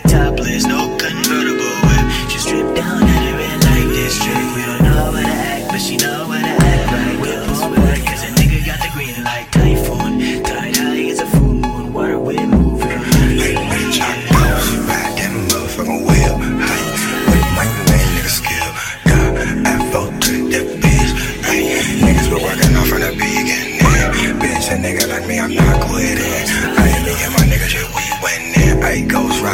topless, no convertible whip. She stripped down.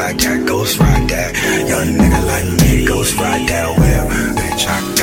ride that, ghost ride that. Young nigga like me, ghost ride that. Well, bitch, I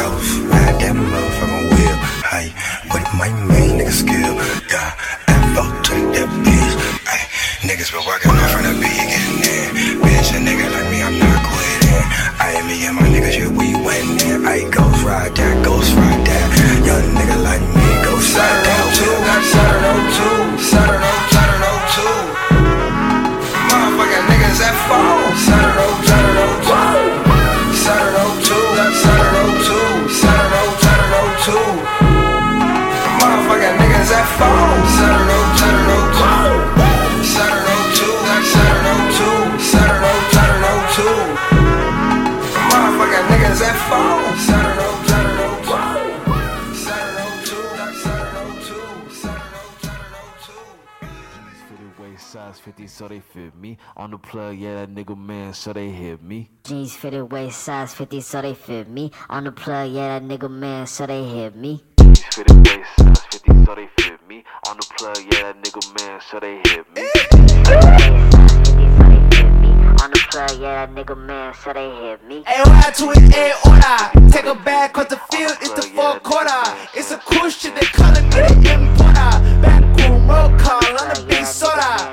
so they fit me. On the plug, yeah, that nigga man, so they hit me. Jeans fitted waist size 50, so they fit me. On the plug, yeah, that nigga man, so they hit me. Jeans fitted waist size 50, so they fit me. On the plug, yeah, that nigga man, so they hit me. side, yeah, that nigga man, so they hit me. AOI oh, to his head order. Oh, take a bag, cause the field is the fourth quarter. It's a cool shit, they calling me the importer. Backroom roll call on the big soda.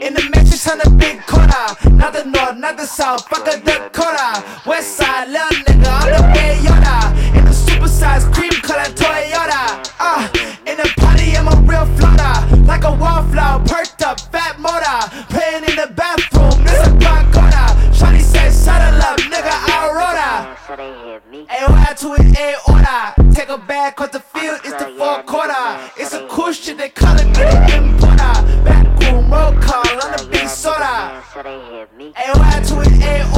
In the mattress on the big corner. Not the north, not the south, fuck a Dakota. West side, little nigga, I'm the Bayota. In the super supersized cream color Toyota. Uh, in the party, I'm a real floater. Like a wallflower, perked up, fat motor. Playing in AOI to an A. Order Take a bag cause the field is the fourth quarter. It's a cool they call it me the importer. Backroom roll call on the beat soda. AOI to an aorta.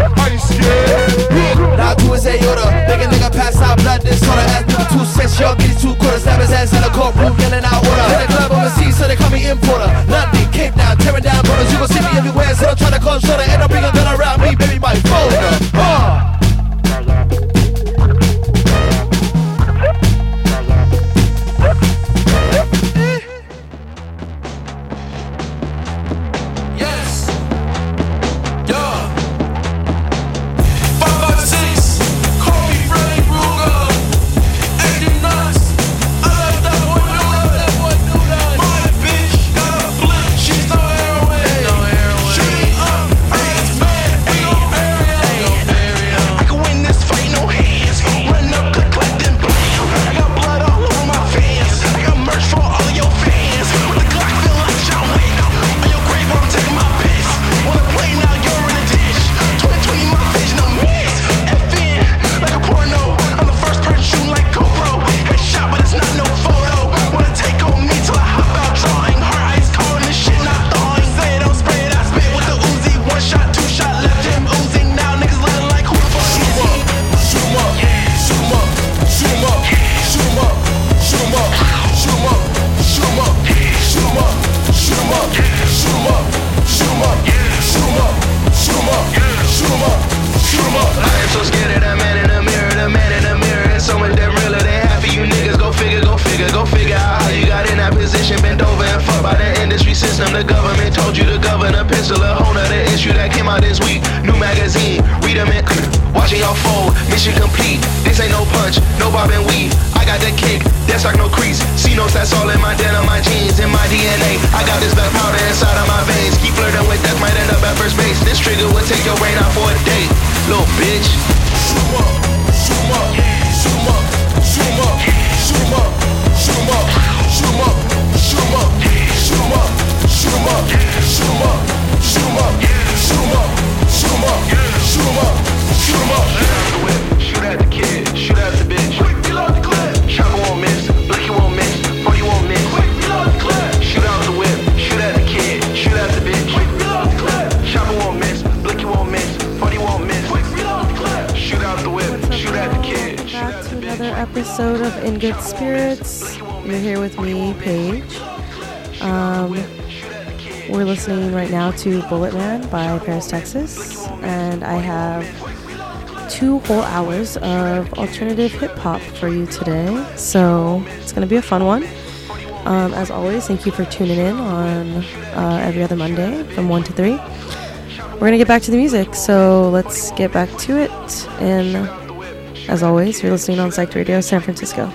Are you scared? Now do is a Yoda. Make a nigga pass out blood. This soda ass nigga two cents. Y'all get these two quarters. Stab his ass in the courtroom. hours of alternative hip hop for you today. So it's going to be a fun one. Um, as always, thank you for tuning in on uh, every other Monday from 1 to 3. We're going to get back to the music, so let's get back to it. And as always, you're listening on Psyched Radio San Francisco.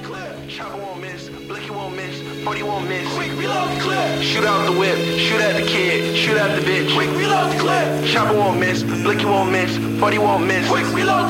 Shoot out the whip, shoot at the kid, shoot the bitch. Quick, reload the clip. Chopper won't miss, blicky won't miss, buddy won't miss. Quick, reload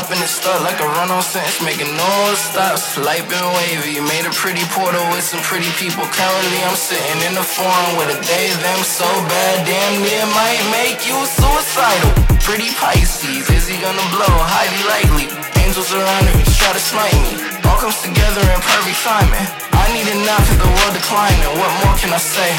up and it's stuck like a run on sentence, making no stops. Life been wavy, made a pretty portal with some pretty people. Currently, I'm sitting in the forum with a day them so bad, damn near might make you suicidal. Pretty Pisces, is he gonna blow? Highly likely. Angels around me try to smite me. All comes together in perfect timing. I need a nap for the world declining. What more can I say?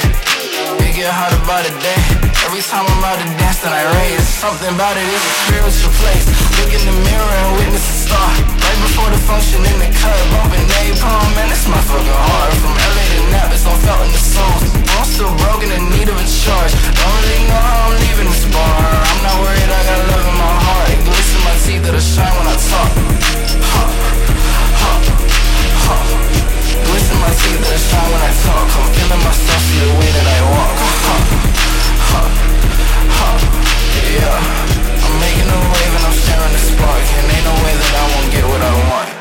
It get harder by the day. Every time I'm out to dance, then I raise. Something about it is a spiritual place. In the mirror and witness a star. Right before the function in the cut, bumping napalm. Man, this motherfucker hard. From LA to Napa, I'm felt in the soul. I'm still broken in need of a charge. Don't really know how I'm leaving this bar. I'm not worried, I got love in my heart. It glisten my teeth that'll shine when I talk. Huh, huh, huh. Glisten my teeth that shine when I talk I'm feeling myself see the way that I walk huh, huh, huh, Yeah I'm making a wave and I'm sharing the spark. And ain't no way that I won't get what I want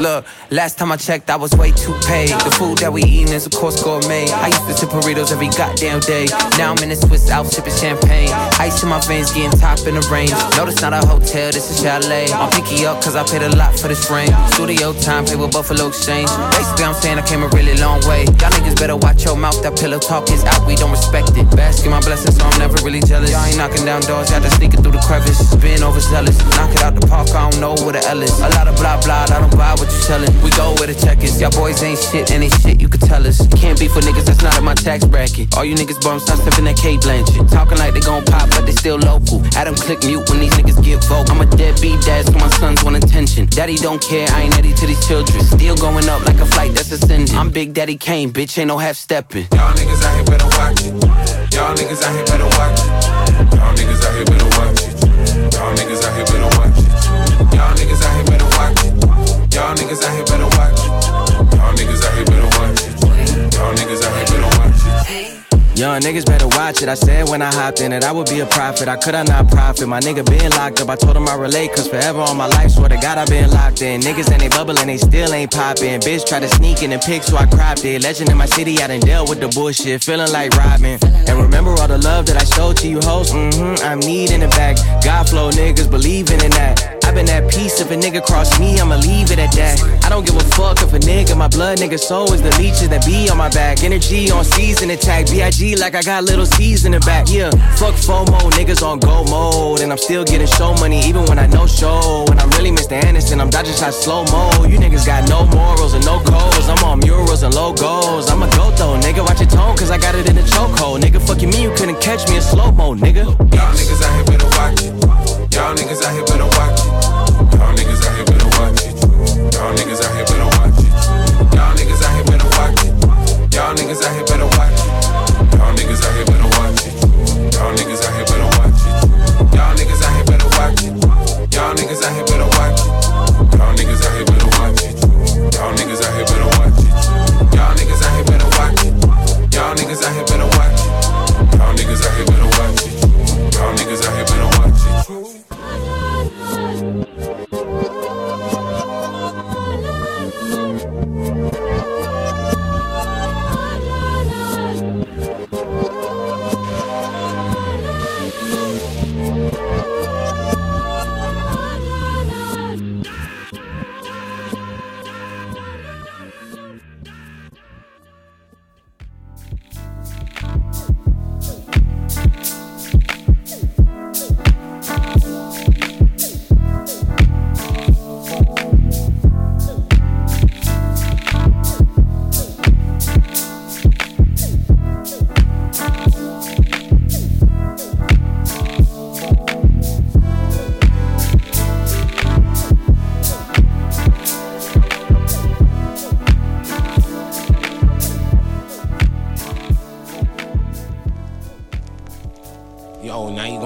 Look, last time I checked, I was way too paid. The food that we eatin' is of course gourmet. I used to sip burritos every goddamn day. Now I'm in a Swiss Alps sipping champagne. Ice in my veins, getting top in the range. No, this not a hotel, this is chalet. I'm picky up cause I paid a lot for this frame. Studio time, pay with Buffalo Exchange. Basically, I'm saying I came a really long way. Y'all niggas better watch your mouth, that pillow talk is out, we don't respect it. Basking my blessings, so I'm never really jealous. Y'all ain't knocking down doors, y'all just sneaking through the crevice. Being overzealous, knock it out the park, I don't know where the L is. A lot of blah blah, I don't buy what you selling. We go where the check is. Y'all boys ain't shit, and shit you could tell us. Can't be for niggas that's not in my tax bracket. All you niggas bums, stop stepping that K Blanchett. Talking like they gon' pop, but they still local. Adam click mute when these niggas get vocal. I'm a deadbeat dad, so my sons want attention. Daddy don't care, I ain't ready to these children. Still going up like a flight that's ascending. I'm Big Daddy Kane, bitch, ain't no half stepping. Y'all niggas out here better watch it. Y'all niggas out here better watch it. Niggas better watch it. I said when I hopped in it, I would be a prophet. I could I not profit? My nigga been locked up. I told him I relate, cause forever all my life, swear to God, I been locked in. Niggas and they bubbling, they still ain't popping. Bitch try to sneak in the pics, so I cropped it. Legend in my city, I done dealt with the bullshit. Feeling like Robin. And remember all the love that I showed to you, hoes? Mm hmm, I'm needing it back. God flow niggas believing in that. I been at peace. If a nigga cross me, I'ma leave it at that. I don't give a fuck if a nigga, my blood nigga soul is the leeches that be on my back. Energy on season attack. BIG like I got little C's in the back. Yeah, fuck FOMO, niggas on go mode. And I'm still getting show money even when I know show. When I'm really Mr. Anderson, I'm dodging shots slow mo. You niggas got no morals and no codes. I'm on murals and logos. I'm a go though, nigga. Watch your tone, cause I got it in the chokehold. Nigga, fucking me, you couldn't catch me in slow mo, nigga. Y'all niggas out here better watch it. Y'all niggas out here better watch it. Y'all niggas out here better watch it. Y'all niggas out here better watch it. Y'all niggas out here better watch it. Y'all niggas out here better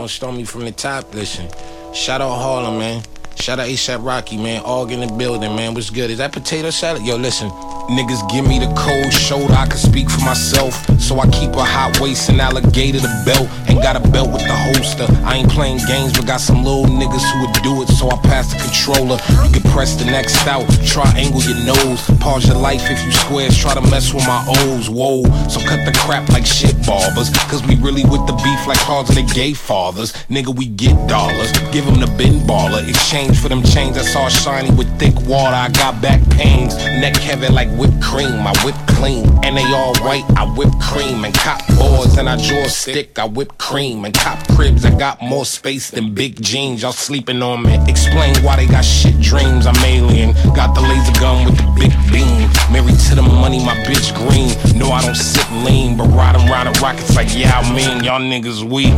Gonna storm me from the top? Listen, shout out Harlem, man. Shout out ASAP Rocky, man. All in the building, man. What's good? Is that potato salad? Yo, listen. Niggas give me the cold shoulder, I can speak for myself. So I keep a hot waist and alligator the belt. Ain't got a belt with the holster. I ain't playing games, but got some little niggas who would do it, so I pass the controller. You can press the next out, triangle your nose. Pause your life if you squares, try to mess with my O's. Whoa, so cut the crap like shit barbers. Cause we really with the beef like cars of the gay fathers. Nigga, we get dollars. Give them the bin baller. Exchange for them chains that's all shiny with thick water. I got back pains. Neck heavy like whipped cream. I whip clean. And they all white. I whip cream. And cop boards and I draw stick. I whip cream. And cop cribs. I got more space than big jeans. Y'all sleeping on me. Explain why they got shit dreams. I'm alien. Got the laser gun with the big beam. Married to the money, my bitch green. No, I don't sit lean, but riding around in rockets like yeah, I mean, y'all niggas weak.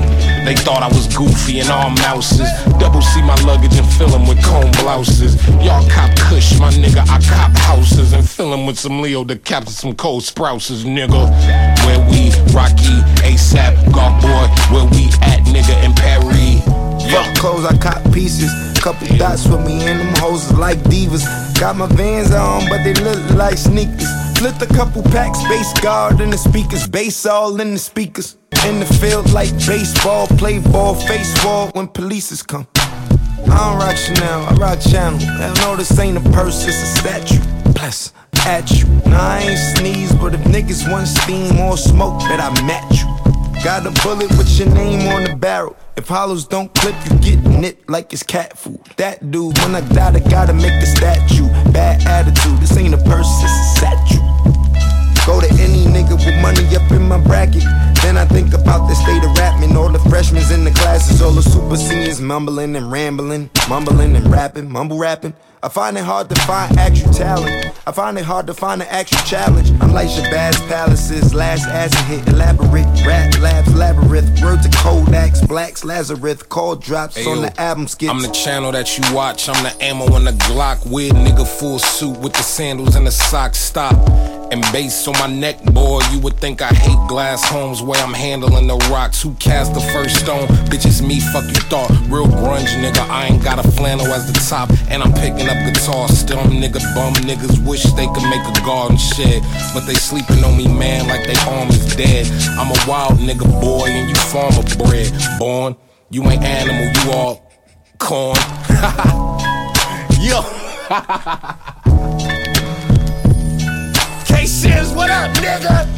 They thought I was goofy and all mouses. Double C my luggage and fill 'em with comb blouses. Y'all cop kush, my nigga. I cop houses and fill 'em with some Leo the caps and some cold sprouses, nigga. Where we, Rocky, ASAP, golf boy. Where we at, nigga, in Paris. Fuck clothes, I cop pieces. Couple dots with me and them hoes like divas. Got my vans on, but they look like sneakers. Flipped a couple packs, bass guard in the speakers, bass all in the speakers. In the field like baseball, play ball, face wall when polices come. I don't rock Chanel, I rock Channel. Hell no, this ain't a purse, it's a statue. Bless at you. Nah, I ain't sneeze, but if niggas want steam or smoke, bet I match you. Got a bullet with your name on the barrel. If hollows don't clip, you get nipped like it's cat food. That dude, when I die, I gotta make the statue. Bad attitude, this ain't a purse, it's a statue. Go to any nigga with money up in my bracket. Then I think about the state of rapping. All the freshmen in the classes, all the super seniors mumbling and rambling, mumbling and rapping, mumble rapping. I find it hard to find actual talent. I find it hard to find an actual challenge. I'm like Shabazz Palaces, last acid hit, elaborate rap labs, labyrinth. Word to Kodaks, Blacks, Lazarus, call drops Hey, on the album skits. I'm the channel that you watch. I'm the ammo on the Glock. Weird nigga full suit with the sandals and the socks. Stop. and bass on my neck, boy. You would think I hate glass homes where I'm handling the rocks. Who cast the first stone? Bitch, it's me, fuck you thought. Real grunge, nigga. I ain't got a flannel as the top, and I'm picking up guitar. Still, nigga bum. Niggas wish they could make a garden shed, but they sleeping on me, man, like they arm is dead. I'm a wild nigga, boy, and you farmer bread. Born, you ain't animal, you all corn. Yo. K-Sims, what up, nigga?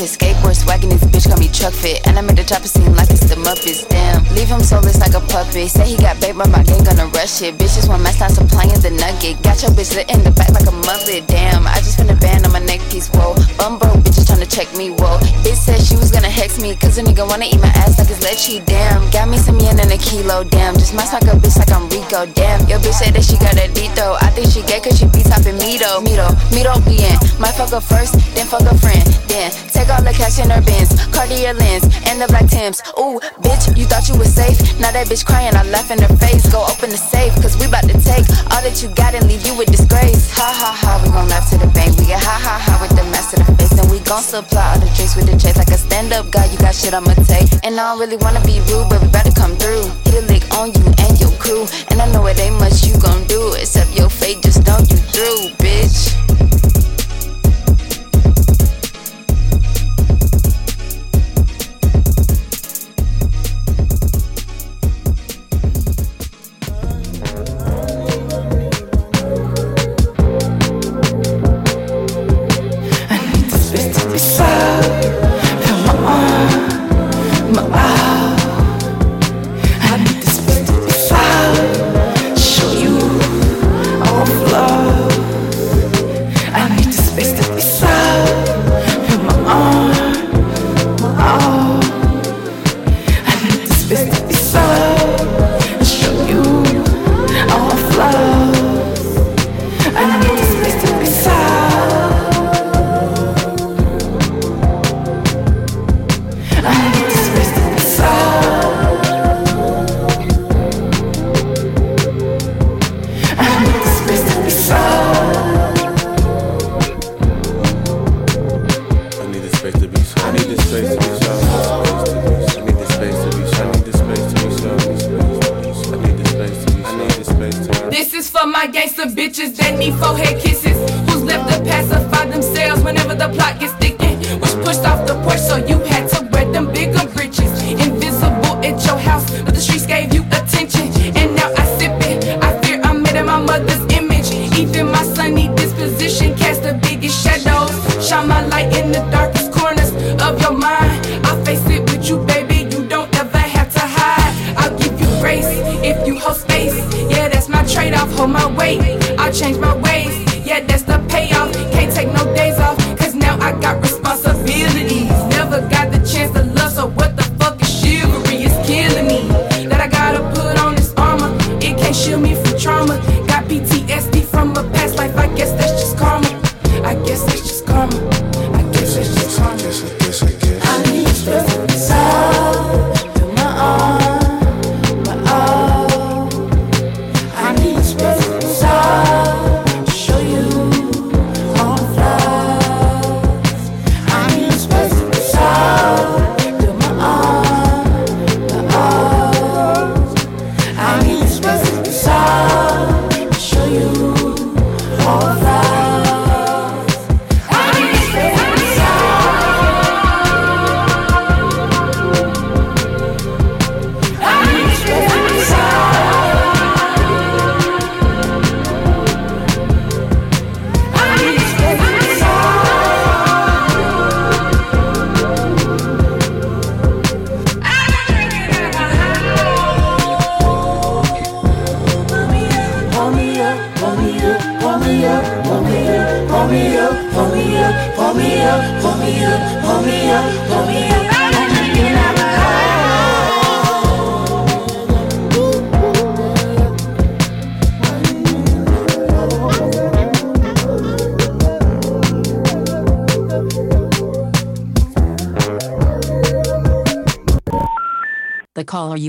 The. Skateboard swagging this bitch, call me truck fit. And I made the chopper seem like it's the Muppets. Damn. Leave him soulless like a puppet. Say he got bait, but my gang gonna rush it. Bitches want my style supplying the nugget. Got your bitch lit in the back like a mullet. Damn. I just spent a band on my neck piece, whoa. Bum broke bitches check me, whoa. Bitch said she was gonna hex me, cause a nigga wanna eat my ass like it's leche. Damn. Got me some yen and a kilo, damn. Just smack a bitch like I'm Rico, damn. Your bitch said that she got a D though. I think she gay cause she be topping me though. Me though, me though be in. Might fuck her first, then fuck a friend. Then take all the cash in her bins, Cartier lens, and the black Tims. Ooh, bitch, you thought you was safe. Now that bitch crying, I laugh in her face. Go open the safe, cause we bout to take all that you got and leave you with disgrace. Ha ha ha, we gon' laugh to the bank. We get ha ha ha with the mess to the face. And we gon' supply all the drinks with the chase. Like a stand up guy, you got shit I'ma take. And I don't really wanna be rude, but we better come through. Hit a lick on you and your crew. And I know it ain't much you gon' do, except your fate just know you through, bitch.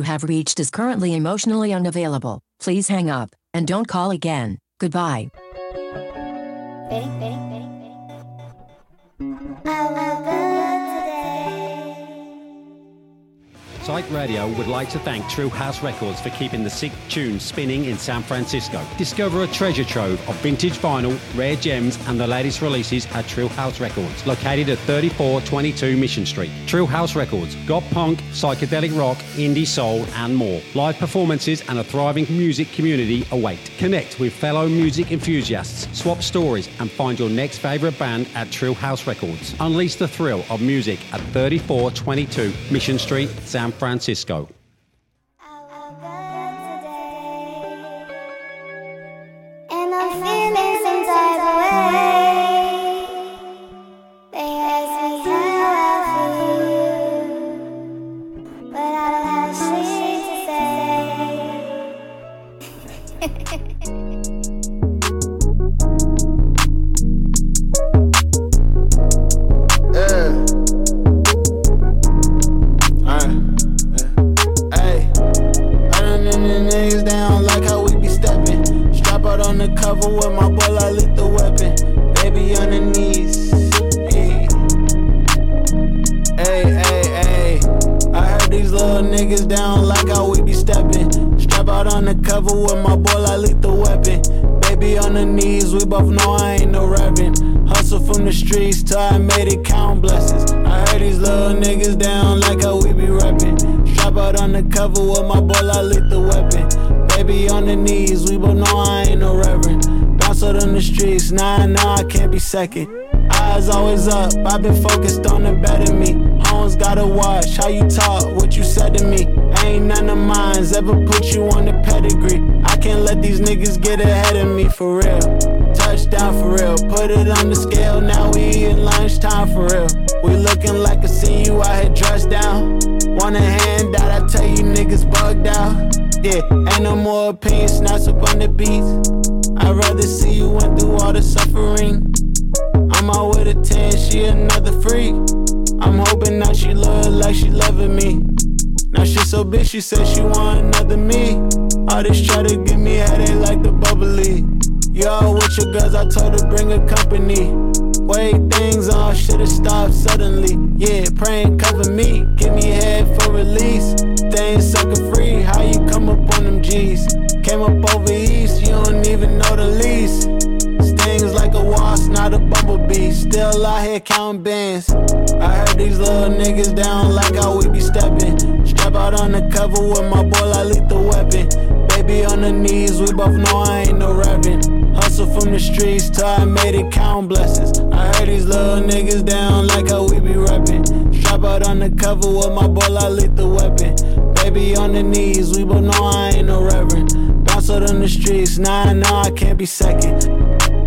You have reached is currently emotionally unavailable. Please hang up and don't call again. Goodbye. Radio would like to thank Thrillhouse Records for keeping the sick tunes spinning in San Francisco. Discover a treasure trove of vintage vinyl, rare gems, and the latest releases at Thrillhouse Records, located at 3422 Mission Street. Thrillhouse Records, got punk, psychedelic rock, indie soul, and more. Live performances and a thriving music community await. Connect with fellow music enthusiasts, swap stories, and find your next favorite band at Thrillhouse Records. Unleash the thrill of music at 3422 Mission Street, San Francisco. This try to give me headache like the bubbly. You all with your girls, I told her bring a company. Wait, things all should've stopped suddenly. Yeah, praying cover me, give me head for release. Things sucker free, how you come up on them G's? Came up over east, you don't even know the least. Stings like a wasp, not a bumblebee. Still out here counting bands. I heard these little niggas down like how we be stepping. Strap out on the cover with my boy like the weapon. Baby on the knees, we both know I ain't no reverend. Hustle from the streets till I made it count blessings. I heard these little niggas down like how we be rapping. Strap out on the cover with my boy lit the weapon. Baby on the knees, we both know I ain't no reverend. Bounce out on the streets, nah, nah, I can't be second.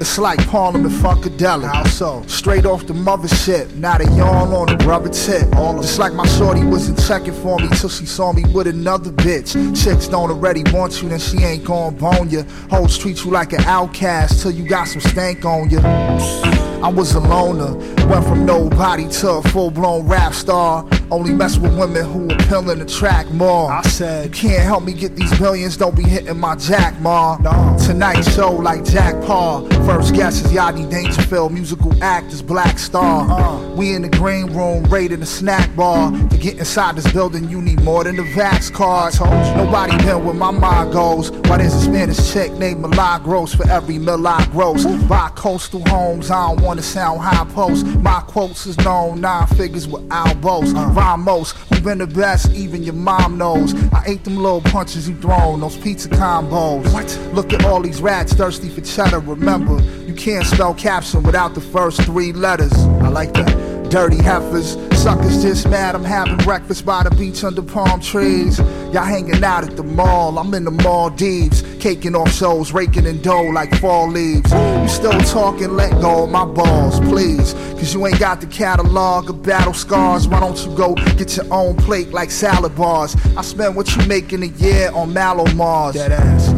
It's like Parliament Funkadelic. How so? Straight off the mothership, not a yawn on the rubber tip. All Just like my shorty wasn't checking for me till she saw me with another bitch. Chicks don't already want you, then she ain't gon' bone you. Hoes treat you like an outcast till you got some stank on you. I was a loner, went from nobody to a full blown rap star. Only mess with women who appeal in the track more. I said, you can't help me get these billions, don't be hitting my jack, ma. No. Tonight show like Jack Paar. First guest is Yachty Dangerfield, musical act is Black Star. Uh-huh. We in the green room, raiding the snack bar. To get inside this building, you need more than the Vax card. Nobody been where my mind goes. Why there's a Spanish chick named Milagros for every Milagros. Buy coastal homes, I don't wanna sound high post. My quotes is known, nine figures with elbows. Uh-huh. Ramos, who been the best, even your mom knows. I ate them little punches you thrown, those pizza combos. What? Look at all these rats thirsty for cheddar. Remember, you can't spell caption without the first three letters. I like that. Dirty heifers, suckers just mad. I'm having breakfast by the beach under palm trees. Y'all hanging out at the mall. I'm in the Maldives, caking off shows, raking in dough like fall leaves. You still talking? Let go of my balls, please. Cause you ain't got the catalog of battle scars. Why don't you go get your own plate like salad bars? I spent what you make in a year on Mallomars.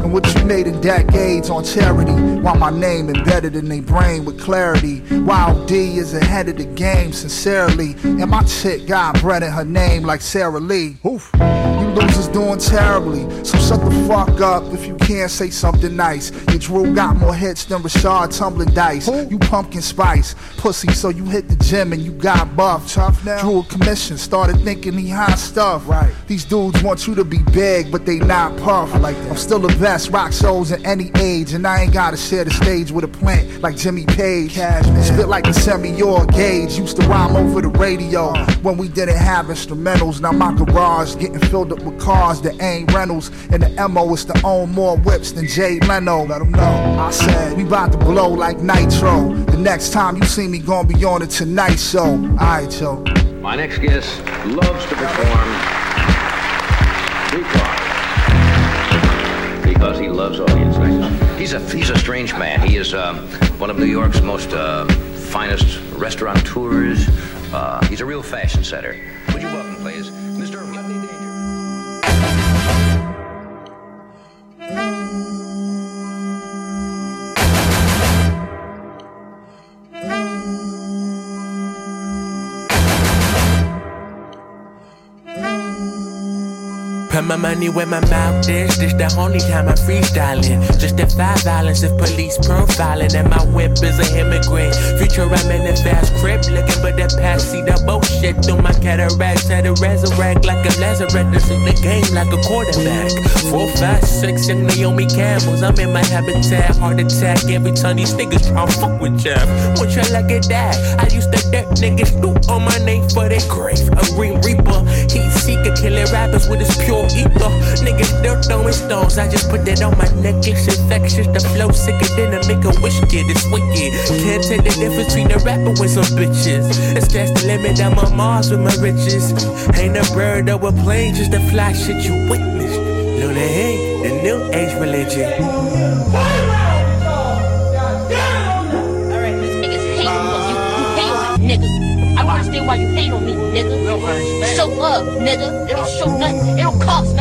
And what you made in decades on charity. While my name embedded in their brain with clarity. Wild D is ahead of the game, sincerely. And my chick got bread in her name like Sara Lee. Oof. You losers doing terribly. So shut the fuck up if you can't say something nice. Your Drew got more hits than Rashard tumbling dice. You pumpkin spice. Pussy, so you hit the gym and you got buff. Tough now. Drew a commission, started thinking he hot stuff. Right. These dudes want you to be big, but they not puff. I like that. I'm still the best, rock shows at any age, and I ain't gotta share the stage with a plant like Jimmy Page. Cash, man. Spit like a semi-your gauge. Used to rhyme over the radio uh. when we didn't have instrumentals. Now my garage getting filled up with cars that ain't rentals, and the MO is to own more whips than Jay Leno. Let 'em know. I said we about to blow like nitro. The next time you see me, gonna be on the Tonight Show. Alright, yo. My next guest loves to perform because because he loves audience night. He's a he's a strange man. He is um, one of New York's most uh, finest restaurateurs. Uh, he's a real fashion setter. Would you welcome, please, Mr. Rodney Danger? Put my money where my mouth is. This the only time I'm freestyling. Just five violence of police profiling. And my whip is a immigrant. Future I'm in a fast crib. Looking for the past. See the bullshit through my cataracts. Had to resurrect like a Lazarus. In the game like a quarterback. Four, five, six, and Naomi Campbell's. I'm in my habitat. Heart attack every time these niggas try to fuck with Jeff. What you like at that? I used to dirt niggas do on my name for their grave. A green reaper. Heat seeker killing rappers with his pure ether. Niggas still throwing stones. I just put that on my necklace. Infectious, the flow sicker than a make a wish kid. It's wicked. Can't tell the difference between a rapper with some bitches. It's that's the limit. I'm on Mars with my riches. Ain't a bird or a plane, just the fly shit you. Know they ain't the new age religion. Why you hate on me, nigga. Show love, nigga. It don't show nothing. It don't cost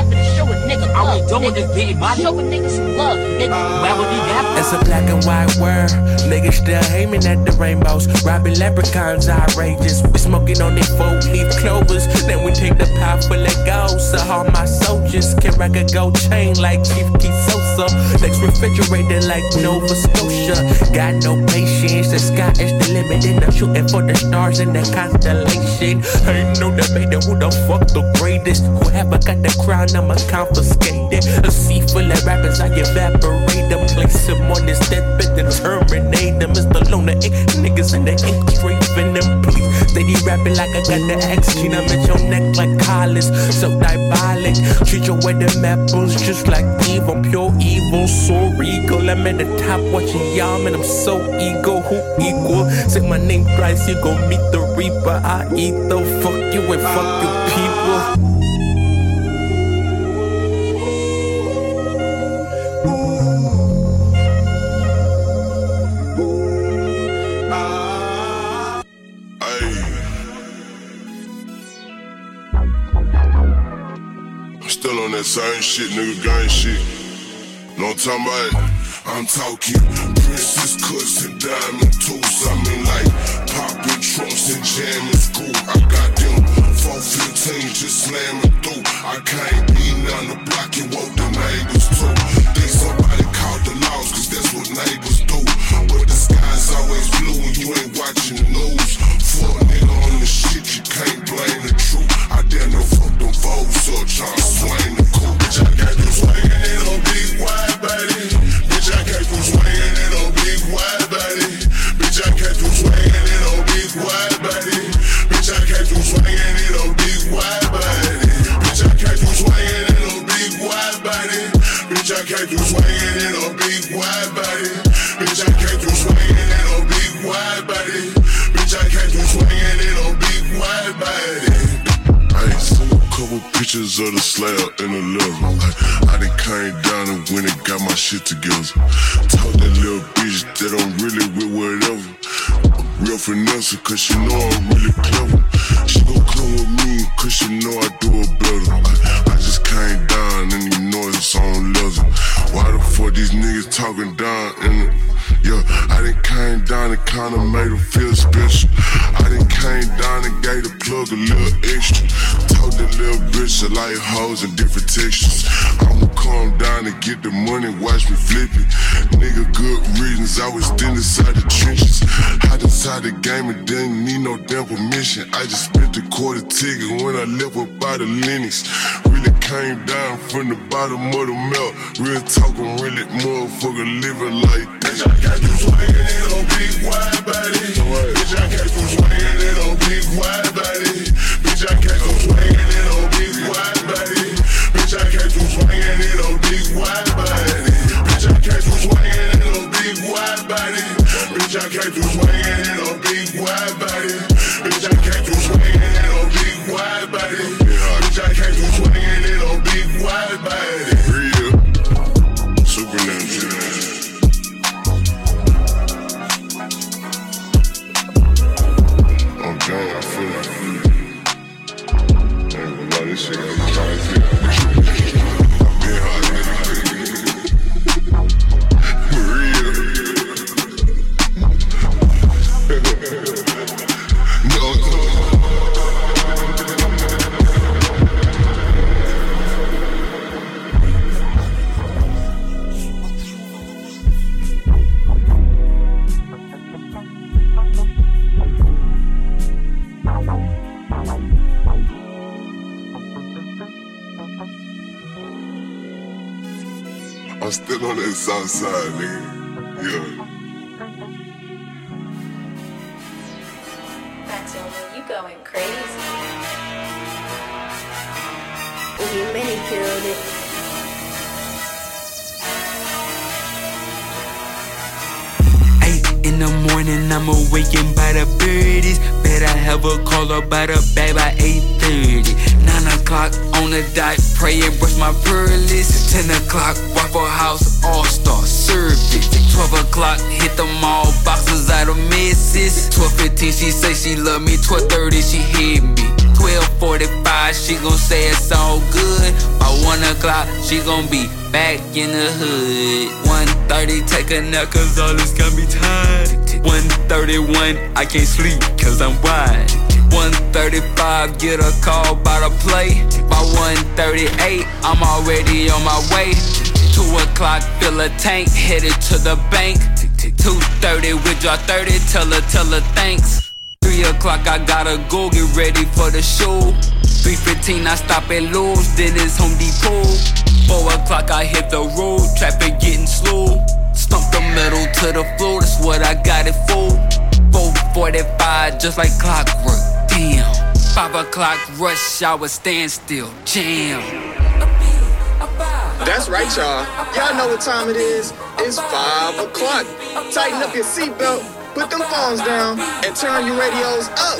All we doing is being money. Show a nigga some love, nigga. Why would have It's a black and white world. Niggas still aiming at the rainbows. Robbing leprechauns outrageous. We smoking on their four leaf clovers. Then we take the pie full of gold. So all my soldiers can rock a gold chain like Chief Keef Sosa. Next refrigerator like Nova Scotia. Got no patience. The sky is the limit. And I'm shooting for the stars in the constellation. Ain't no debating who the fuck the greatest. Whoever got the crown, I'ma confiscate it. A sea full of rappers, I evaporate them. Place them on this deathbed and terminate them. It's the loner ink niggas in the ink straight venom. Please, they be rapping like I got the X gene. I'm at your neck like collars. So diabolic. Treat your wedding apples just like evil, pure evil, so regal. I'm at the top watching y'all, man. I'm so ego. Who equal? Say my name thrice, you gon' meet the reaper. I eat the fuck you and fuck you people. That same shit, nigga, gang shit. Know what I'm talking? I'm talking princess cuts and diamond tools. I mean, like popping trunks and jamming school. I got them 415 just slamming through. I can't be none the block and want the neighbors too. They somebody called the laws, cause that's what neighbors do. But the sky's always blue when you ain't watching the news. A nigga on the shit, you can't blame the truth. I dare no fuck them foes or try pictures of the slab in the. Like, I done came down and went and got my shit together. Told that little bitch that I'm really with whatever. Real finesse, cause she know I'm really clever. She gon' come with me, cause she know I do it better. I, I just came down and you know it's on leather. Why the fuck these niggas talking down in the yeah, I done came down and kinda made her feel bitch I like hoes and different textures. I'ma calm down and get the money, watch me flip it. Nigga, good reasons, I was still inside the trenches. Hot inside the game and didn't need no damn permission. I just spent the quarter ticket when I left up by the Linux. Really came down from the bottom of the melt. Real talking, really motherfucker living like that. I got you swinging in a big wide body. Bitch, I catch you swinging in a big wide body. Bitch, I catch you swinging I catch you swinging in a big wide body. A call about a bag by 8.30. 9 o'clock on the dot, pray and brush my pearlies. 10 o'clock, Waffle House All-Star Service. 12 o'clock, hit the mall, boxes out of misses. 12.15, she say she love me. 12.30, she hit me. 12.45, she gon' say it's all good. By 1 o'clock, she gon' be back in the hood. 1.30, take a nap, cause all this got me tired. 1.31, I can't sleep, cause I'm wide. 135, get a call by the play. By 138, I'm already on my way. 2 o'clock, fill a tank, headed to the bank. 2.30, withdraw 30, tell her, tell her thanks. 3 o'clock, I gotta go get ready for the show. 3.15, I stop at Lowe's, then it's Home Depot. 4 o'clock, I hit the road, traffic getting slow. Stomp the metal to the floor, that's what I got it for. 4.45, just like clockwork, damn. 5 o'clock, rush hour, standstill, jam. That's right, y'all. Y'all know what time it is. It's 5 o'clock. Tighten up your seatbelt, put them phones down, and turn your radios up.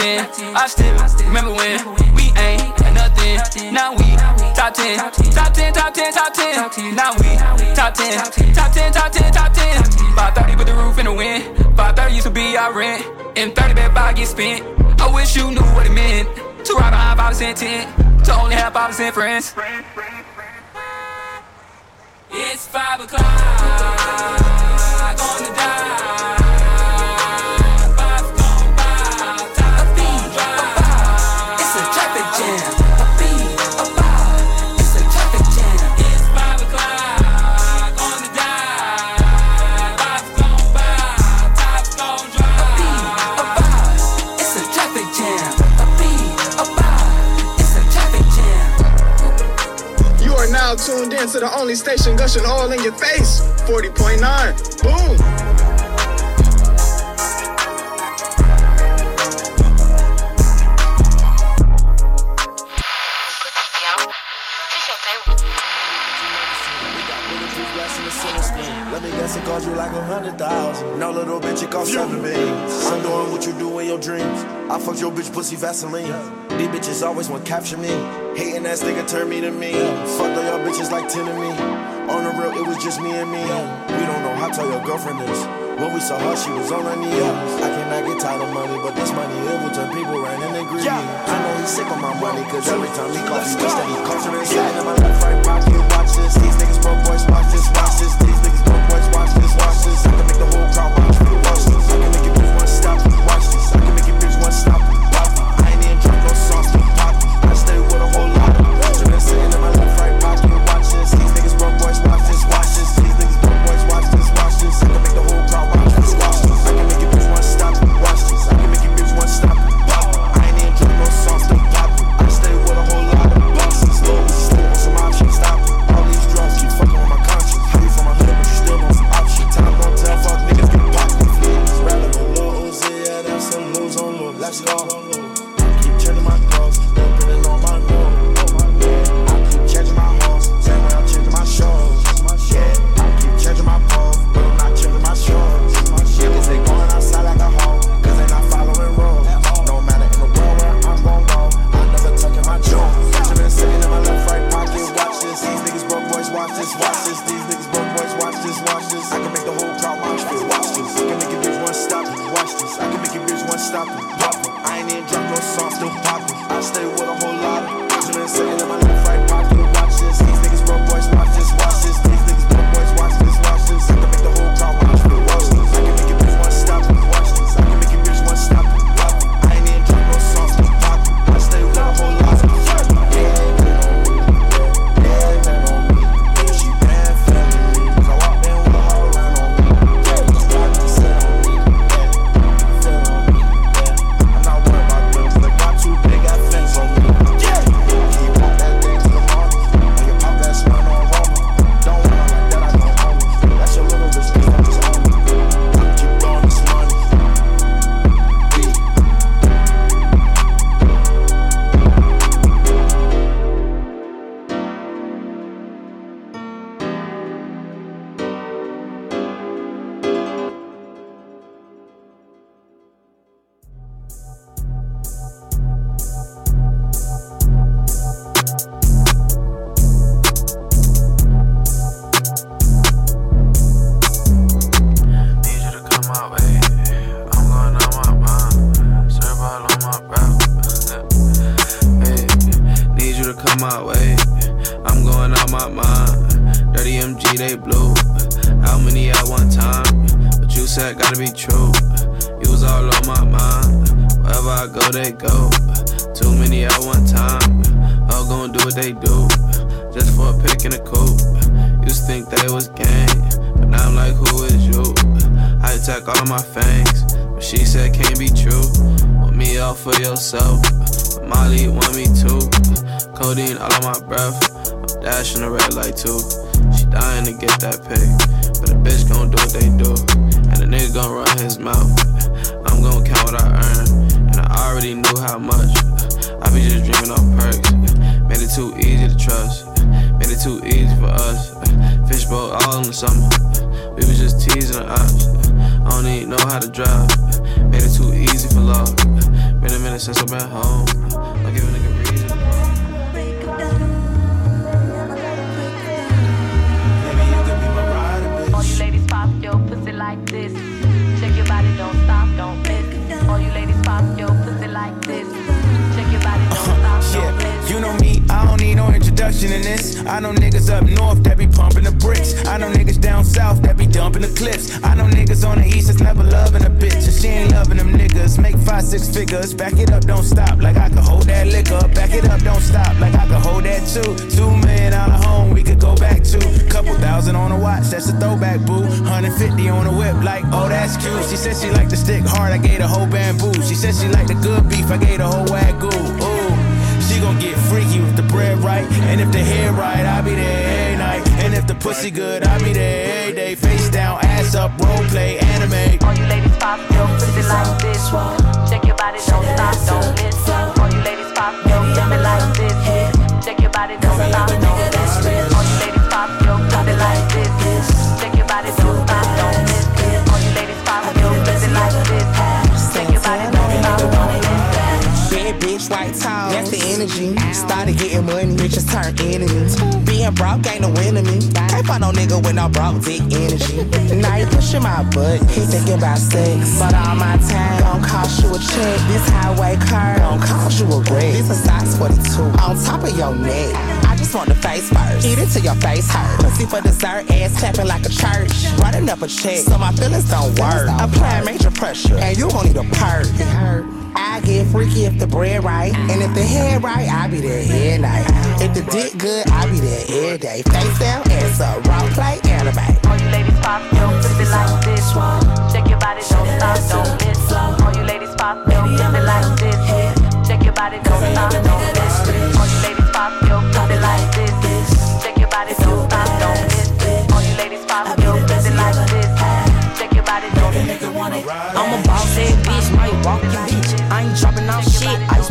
Ten. I still remember when we ain't nothing. Now we top ten, top ten, top ten, top ten. Now we top ten, top ten, top ten, top ten. 530 with the roof in the wind. 530 used to be our rent. And 30 bed five get spent. I wish you knew what it meant. To ride behind 5% tent. To only have 5% friends. It's 5 o'clock on the dot. into to the only station, gushing all in your face. 40.9, boom. charge you like a hundred thousand. No little bitch, it costs yeah. seven million. I'm doing what you do in your dreams. I fuck your bitch pussy Vaseline. These bitches always want capture me. Hating ass nigga turn me to me. Fuck all y'all bitches like ten of me. On the real, it was just me and me. We don't know how tall your girlfriend is. When we saw her, she was on her knee. I cannot get tired of money, but this money it will turn people right and greedy. I know he's sick of my money, cause every time he calls, me, he calls inside. In my life right watch this. These niggas broke boys, watch this, watch this.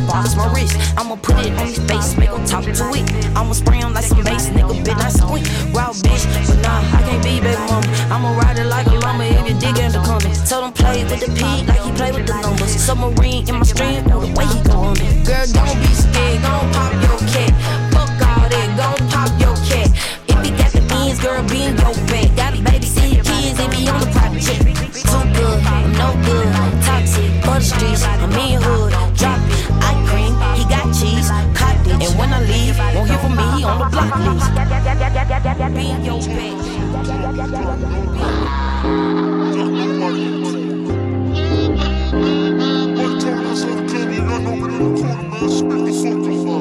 box my wrist. I'ma put it on his face, make him talk to it. I'ma spray him like some bass, nigga, bitch, I squint. Wild bitch, but nah, I can't be baby mama. I'ma ride it like a llama if your dick ain't the coming. Tell him play with the P like he play with the numbers. Submarine in my stream, know the way he going. Girl, don't be scared, gon' pop your cat. Fuck all that, gon' pop your cat. If he got the beans, girl, be in your bed. Got a baby, see kids, and be on the project. Too good, I'm no good, toxic, for the streets, I'm in hood, drop it. block, please.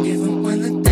Even when the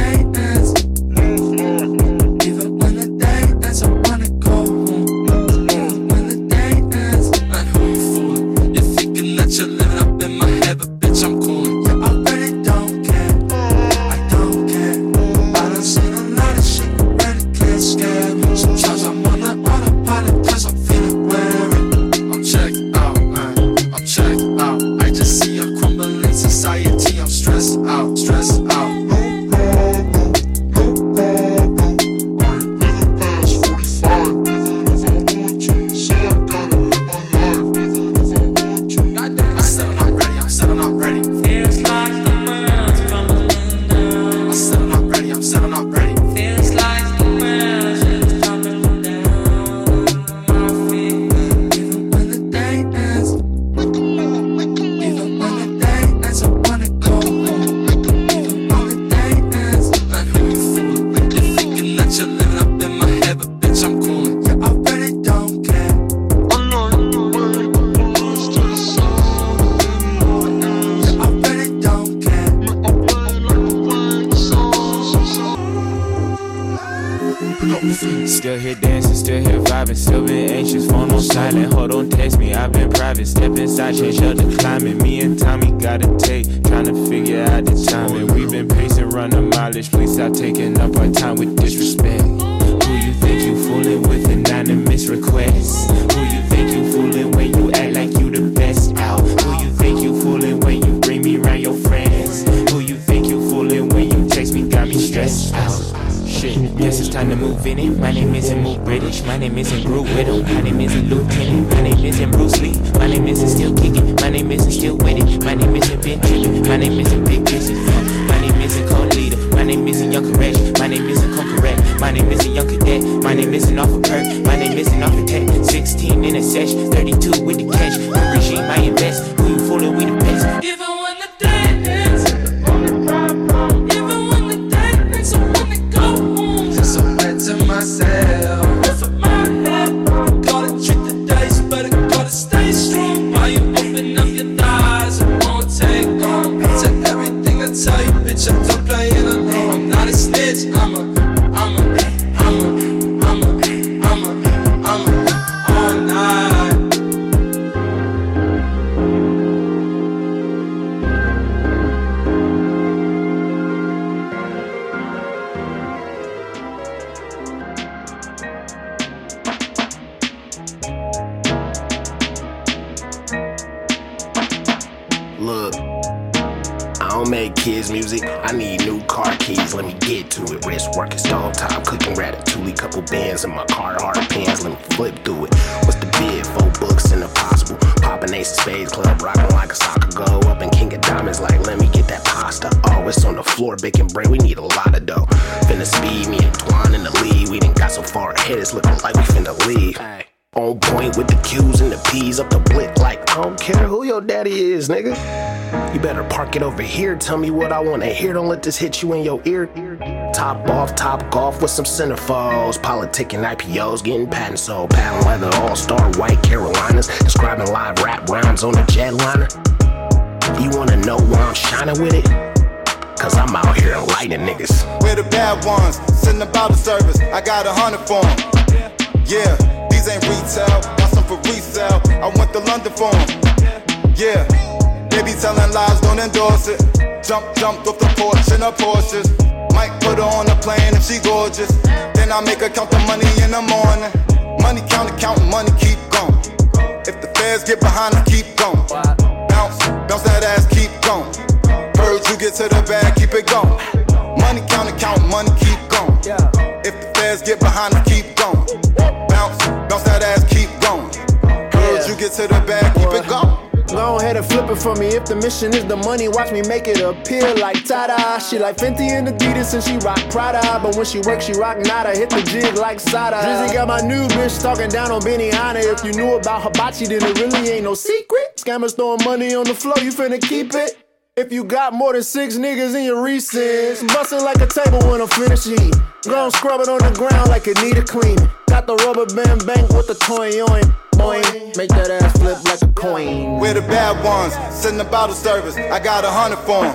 don't make kids music. I need new car keys. Let me get to it. Wrist working stove top, cooking ratatouille. Couple bands in my car, hard pants. Let me flip through it. What's the bid? Four books and impossible. Popping ace of spades club, rocking like a soccer go up and king of diamonds. Like let me get that pasta. Oh, it's on the floor, baking bread. We need a lot of dough. Finna speed me and Twan in the lead. We didn't got so far ahead, it's looking like we finna leave. On point with the Q's and the P's up the blick. Like I don't care who your daddy is, nigga. You better park it over here. Tell me what I wanna hear. Don't let this hit you in your ear. Top off, top golf with some centerfolds. Politicking IPOs, getting patent sold. Patent leather, all star white Carolinas. Describing live rap rounds on a jetliner. You wanna know why I'm shining with it? Cause I'm out here enlightening niggas. We're the bad ones, sitting about the service. I got a hundred for 'em. Yeah, these ain't retail, got some for resale. I went to London for 'em. Yeah, they be telling lies, don't endorse it. Jump, jumped off the porch in her Porsches. Might put her on a plane if she gorgeous. Then I make her count the money in the morning. Money count, count, money keep going. If the feds get behind us, keep going. Bounce, bounce that ass, keep going. Heard you get to the bag, keep it going. Money count, count, money keep going. If the feds get behind us, keep going. Bounce, bounce that ass, keep going. Heard you get to the bag, keep. Go ahead and flip it for me. If the mission is the money, watch me make it appear like Tada. She like Fenty and Adidas and she rock Prada. But when she works, she rock nada. Hit the jig like Sada. Drizzy got my new bitch talking down on Benihana. If you knew about Hibachi, then it really ain't no secret. Scammers throwing money on the floor, you finna keep it. If you got more than six niggas in your recess, bust it like a table when I'm finished eating. Go and scrub it on the ground like it need a cleaning. Got the rubber band bank with the toy on. Make that ass flip like a coin. We're the bad ones, about the service. I got a hundred for 'em.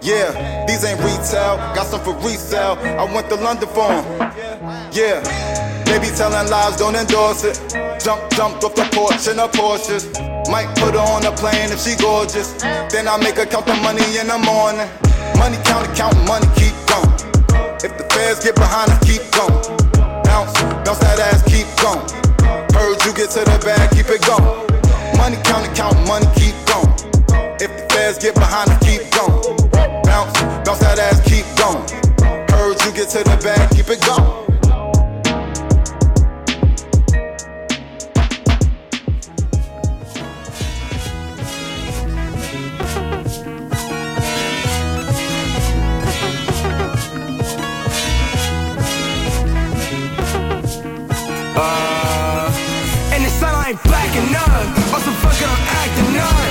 Yeah, these ain't retail, got some for resale. I went to London for 'em. Yeah, they be telling lies, don't endorse it. Jump, jumped off the porch in her Porsches. Might put her on a plane if she gorgeous. Then I make her count the money in the morning. Money count, count, money keep going. If the feds get behind us, keep going. Bounce, bounce that ass, keep going. Heard you get to the bag, keep it going. Money count, count, money keep going. If the feds get behind us, keep going. Bounce, bounce that ass, keep going. Heard you get to the bag, keep it going. Uh, and the sun ain't black and none. Also fucking I'm acting none.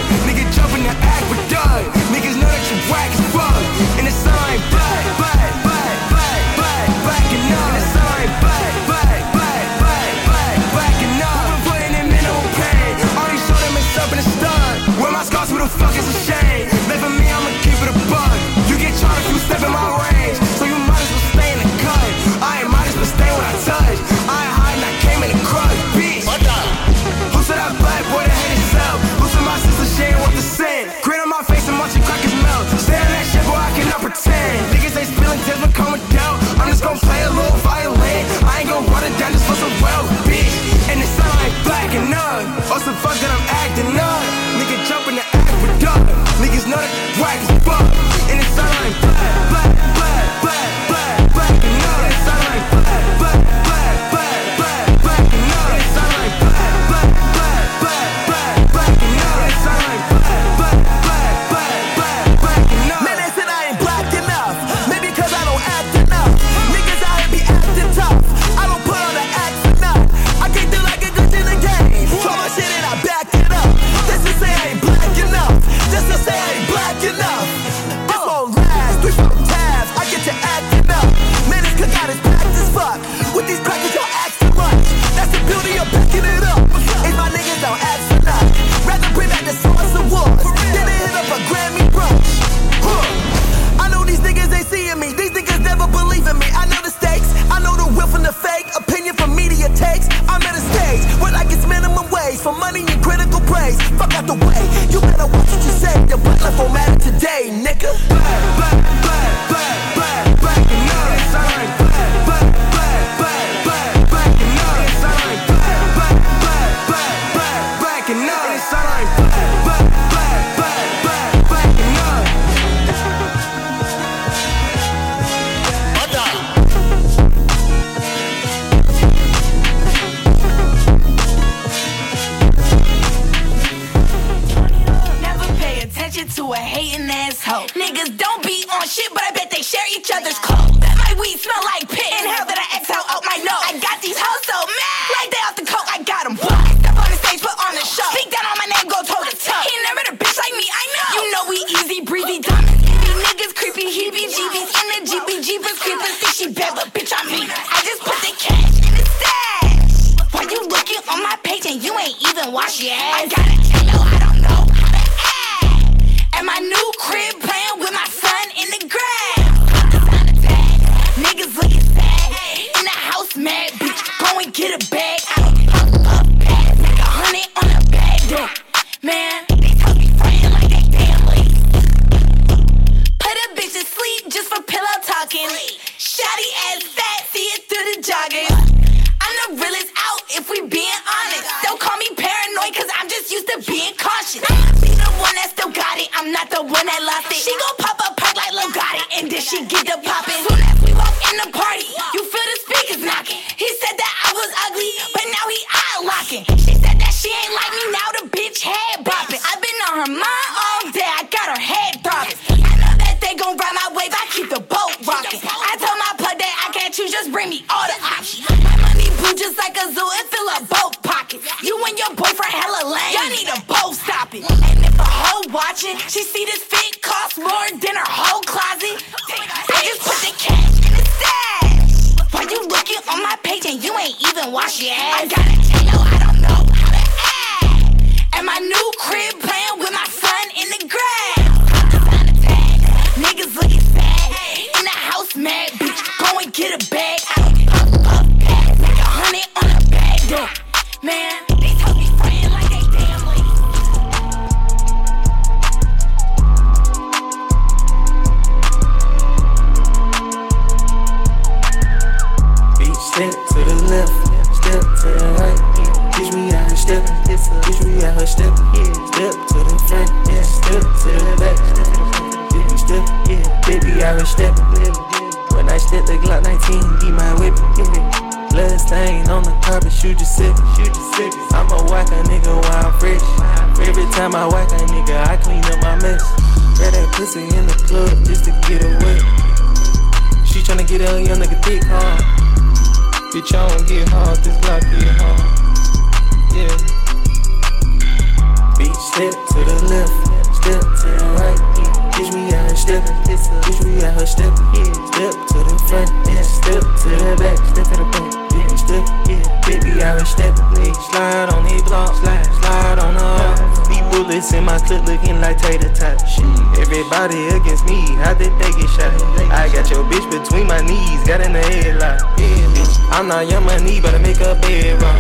feelings never coming down. I'm just gonna play a little violin. I ain't gonna run it down just for some wealth, bitch. And it sound like black and none. Or some fuck that I'm acting up. Nigga jump in the act with dub. Niggas know that whack as fuck. And it sound like black. Out here. When I step the Glock 19, be my whip. Blood stain on the carpet, shoot you sick. I'ma whack a nigga while I'm fresh. Every time I whack a nigga, I clean up my mess. Grab that pussy in the club just to get away. She tryna get a young nigga thick, huh? Bitch, I don't get hard, this block get hard. Yeah. Bitch, step to the left, step to the right. Bitch, we out here stepping. Bitch, we out here stepping. Step to the front. Step to the back, step to the back. Step. Baby, out here stepping. Slide on these blocks, slide, slide on the These bullets in my clip looking like tater tots. Everybody against me, how did they get shot? I got your bitch between my knees, got in the headlock. I'm not young money, but I make a bed rock.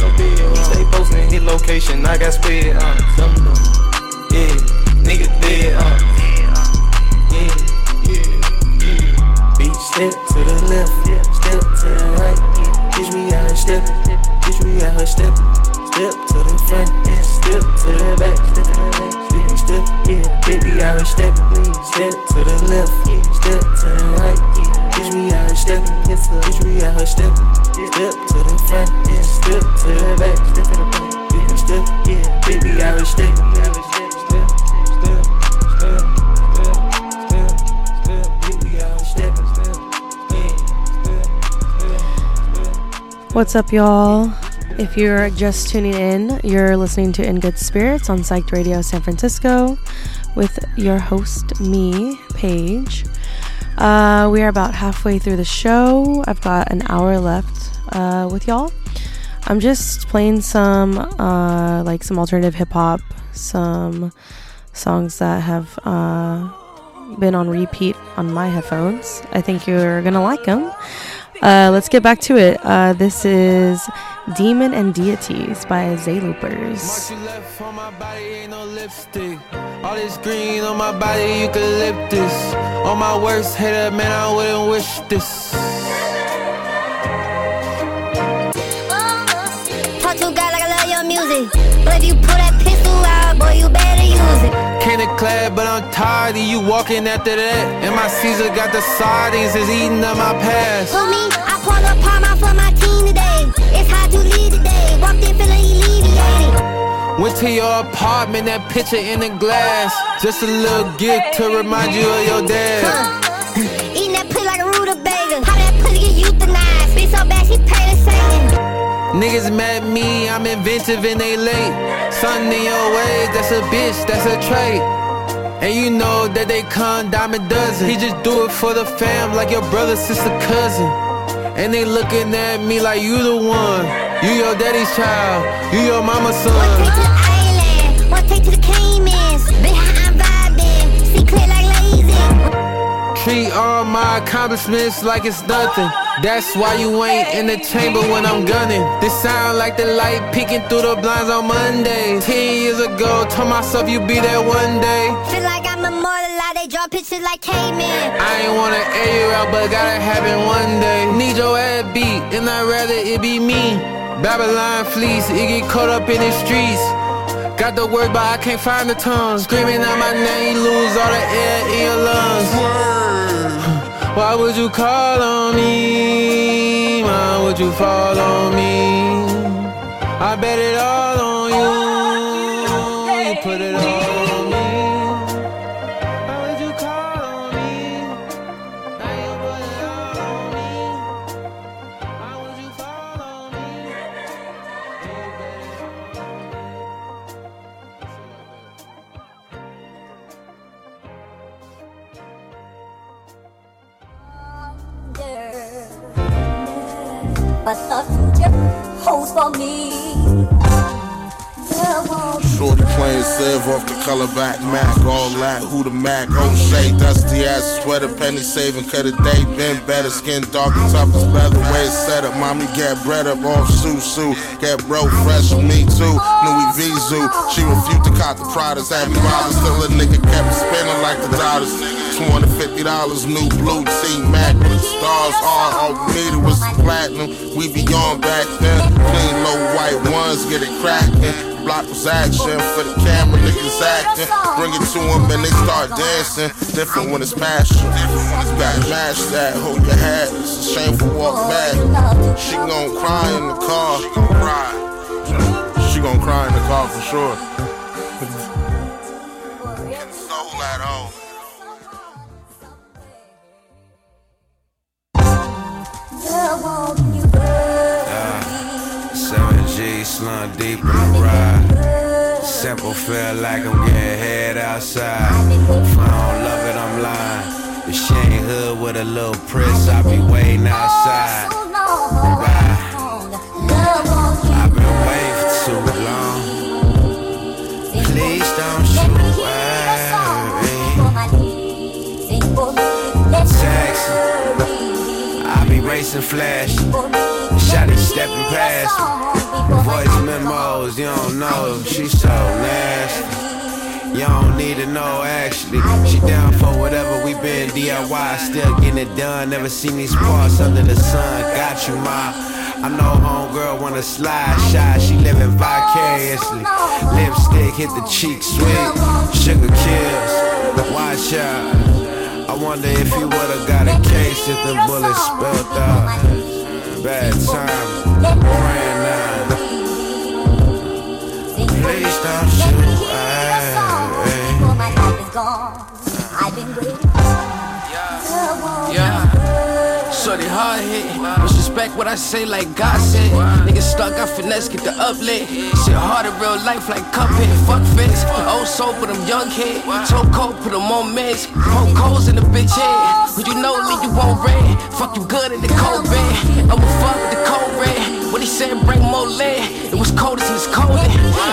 Stay posting hit location, I got spread on. Uh. Yeah, nigga dead on. Yeah, step to the left, step to the right. Bitch, we out here stepping. Bitch, we out here stepping. Step to the front. Step to the back, step to back. Step, step, yeah. Baby, out here stepping. Step to the left, step to the right. Bitch, we out here stepping. Bitch, we out here stepping. Step to the front. Step to the back, step to the. Bitch, step, yeah. Baby, out here stepping. What's up, y'all? If you're just tuning in, you're listening to In Good Spirits on Psyched Radio San Francisco with your host, me, Paige. Uh, we are about halfway through the show. I've got an hour left uh, with y'all. I'm just playing some, uh, like, some alternative hip hop, some songs that have uh, been on repeat on my headphones. I think you're gonna like them. Uh, let's get back to it. Uh, this is Demon and Deities by Zayloopers. lipstick. All this green on my body, eucalyptus. On my worst hater, man, I wouldn't wish this. Talk to a guy like I love your music. But if you pull that pistol out, boy, you better use it. Candy clad, but I'm tired of you walking after that. And my Caesar got the sardines, is eating up my past. For me, I pour the Parma for my team today. It's hard to lead today. Walked in feeling alleviated. Went to your apartment, that picture in the glass. Just a little gift to remind you of your dad. Eating that pussy like a rutabaga. How that pussy get euthanized? Bitch so bad she paid to Satan. Niggas mad me, I'm inventive and they late. Something in your ways, that's a bitch, that's a trait. And you know that they come dime a dozen. He just do it for the fam, like your brother, sister, cousin. And they looking at me like you the one. You your daddy's child, you your mama's son. Take to the island, one take to the Caymans. Treat all my accomplishments like it's nothing. That's why you ain't in the chamber when I'm gunning. This sound like the light peeking through the blinds on Monday. Ten years ago, told myself you'd be there one day. Feel like I'm immortalized. They draw pictures like cavemen. I ain't wanna air you out, but gotta have it one day. Need your ass beat, and I'd rather it be me. Babylon fleece, it get caught up in the streets. Got the word, but I can't find the tongue. Screaming out my name, lose all the air in your lungs. Why would you call on me? Why would you fall on me? I bet it all on you. For me. Shorty playing Sev off the color back Mac, all that, who the Mac, oh, O'Shea, dusty ass sweater, penny saving, cut a day, been better, skin dark and tough as leather, way it's set up, mommy get bread up off Susu, get broke fresh with me too, Louis V Zoo, she refused to cop the products, had me bothered, still a nigga kept spinning like the dollars. $250 new blue tee Mac with the stars all all we needed was platinum. We be on back then. Clean low white ones, get it cracking. Block was action for the camera, niggas acting. Bring it to them and they start dancing. Different when it's passion. Gotta match that, hold your hat. It's a shameful walk back. She gon' cry in the car. She gon' cry in the car for sure. Seven G slung deep in the ride. Simple feel like I'm getting head outside. If I don't love it, I'm lying. If she ain't hood with a little press, I'll be waiting outside. Bye. I've been waiting for too long. Please don't shoot Taxi. I be racing flash. Shotty stepping past. Voice memos, you don't know. She so nasty. You don't need to know actually. She down for whatever we been DIY, still getting it done. Never seen these parts under the sun. Got you, ma. I know homegirl wanna slide shy. She living vicariously. Lipstick hit the cheek sweet. Sugar kills. Watch out. I wonder if you would've got a case if the bullets spilled out. Bad time. Praying now. Please don't shoot. I've Shorty hard hit. Disrespect what I say like God said. Niggas stuck, I finesse, get the uplit. Shit hard in real life like Cuphead. Fuck fits. Old soul, put them young head. Choke cold, put them on meds. Poke holes in the bitch head. Who you know, leave you won't red. Fuck you good in the cold bed. I'ma fuck with the cold red. What he said, bring more lead. It was cold as it's cold.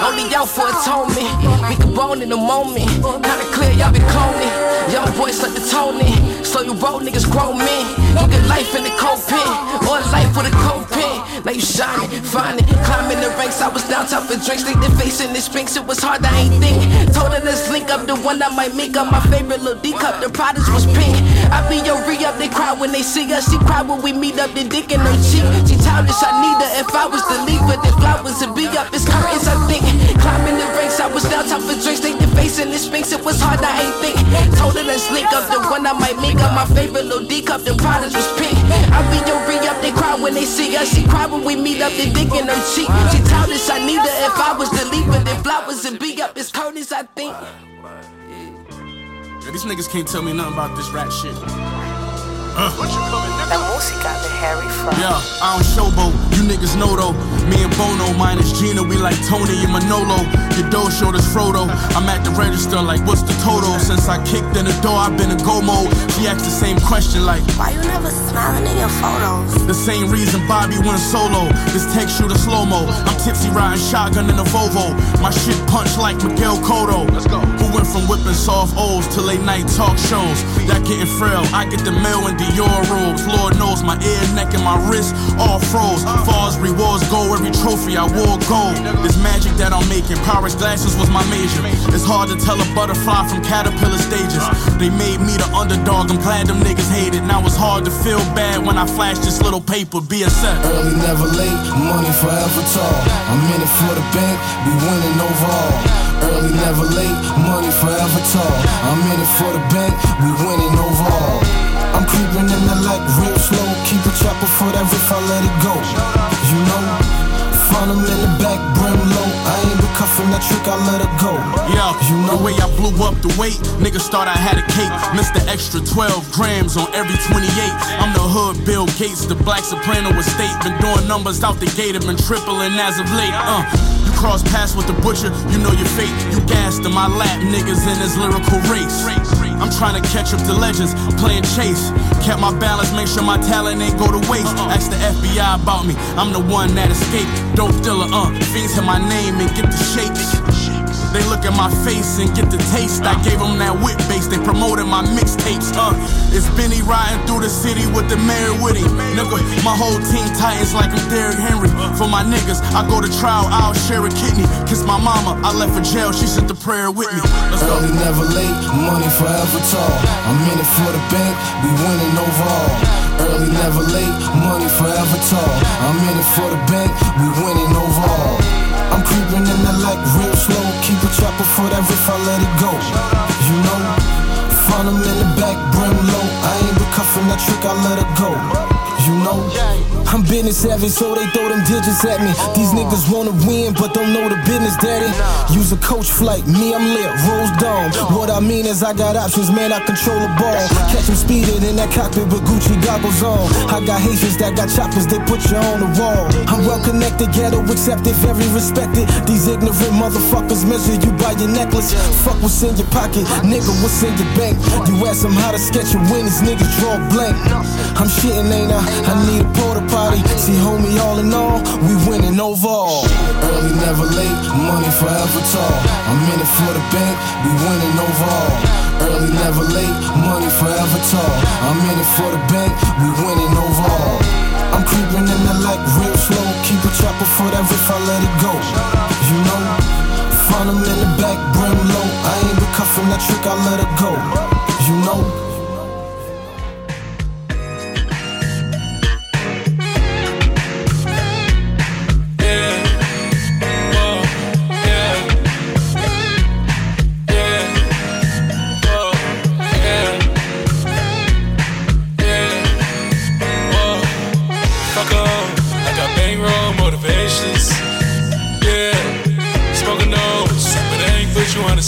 Only out for atonement. We can bone in the moment. Kinda clear, y'all been cloning. Young boys like the Tony. Slow you roll, niggas grow men. You get life in the cold pen. Or life with a cold pen. Now you shining, finding, climbing the ranks. I was down top for drinks. They the face in the sphinx. It was hard, I ain't think. Told her let's link up the one I might make up. My favorite little D cup. The products was pink. I be your re up. They cry when they see us. She cry when we meet up. The dick in her cheek. She childish, I need her. If I was the leader, the flowers would be up. It's curtains, I think. Climbing the ranks. I was down top for drinks. They the face in the sphinx. It was hard, I ain't think. Told her let's link up. The one I might make up. My favorite little D cup. The products was pink. I be your re up. They cry when they see us. She cry when we meet up. they dick in her cheek. She childish, I need her. If I was the leader, the flowers would be up. It's curtains, I think. Yeah, these niggas can't tell me nothing about this rap shit. Uh. La música de Harry Fraud. Yeah, I don't showboat. You niggas know though. Me and Bono minus Gina, we like Tony and Manolo. Your dough short as Frodo. I'm at the register like, what's the total? Since I kicked in the door, I've been in go mode. She asked the same question like, Why you never smiling in your photos? The same reason Bobby went solo. This text shoot a slow mo. I'm tipsy riding shotgun in a Volvo. My shit punch like Miguel Cotto. Let's go. Who went from whipping soft O's to late night talk shows? That getting frail. I get the mail in Dior robes. Lord knows my ear, neck, and my wrist all froze. Far as rewards go, every trophy I wore gold. This magic that I'm making, Pyrex glasses was my major. It's hard to tell a butterfly from caterpillar stages. They made me the underdog. I'm glad them niggas hated. Now it's hard to feel bad when I flash this little paper. BSF. Early, never late, money forever tall. I'm in it for the bank, we winning overall. Early, never late, money forever tall. I'm in it for the bank, we winning overall. I'm creeping in the light real slow. Keep a chopper for that riff, I let it go. You know, find in the back, brim low. I ain't been cuffing that trick, I let it go. Yeah, you know the way I blew up the weight. Niggas thought I had a cake. the Extra 12 grams on every 28. I'm the hood Bill Gates, the black soprano estate. Been doing numbers out the gate, have been tripling as of late. Uh, you cross paths with the butcher, you know your fate. You gassed in my lap, niggas in this lyrical race. I'm trying to catch up to legends, I'm playing chase. Kept my balance, make sure my talent ain't go to waste. Ask the FBI about me, I'm the one that escaped. Dope dealer, uh, fiends hit my name and get the shakes. They look at my face and get the taste. I gave them that whip base. They promoted my mixtapes. Uh, it's Benny riding through the city with the mayor with him. Nigga, my whole team titans like I'm Derrick Henry. For my niggas, I go to trial, I'll share a kidney. Kiss my mama, I left for jail. She said the prayer with me. Let's go. Early, never late, money forever tall. I'm in it for the bank, we winning overall. Early, never late, money forever tall. I'm in it for the bank, we winning overall. I'm creeping in the light real slow. Keep a chopper for that riff, I let it go. You know, find in the back, brim low. I ain't cuffing that trick, I let it go. You know, I'm business savvy, so they throw them digits at me. These niggas wanna win, but don't know the business, daddy. Use a coach flight, me, I'm lit, rose dome. What I mean is, I got options, man, I control the ball. Catch them speeding in that cockpit with Gucci goggles on. I got Haitians that got choppers, they put you on the wall. I'm well connected, ghetto accepted, very respected. These ignorant motherfuckers measure you by your necklace. Fuck what's in your pocket, nigga, what's in your bank? You ask them how to sketch win, these niggas draw blank. I'm shitting, ain't I? I need a porta potty. See, homie, all in all, we winning overall. Early, never late, money forever tall. I'm in it for the bank, we winning overall. Early, never late, money forever tall. I'm in it for the bank, we winning overall. I'm creeping in the light real slow. Keep a chopper for that if I let it go. You know, find in the back, brim low. I ain't been cuffing that trick, I let it go. You know. You on a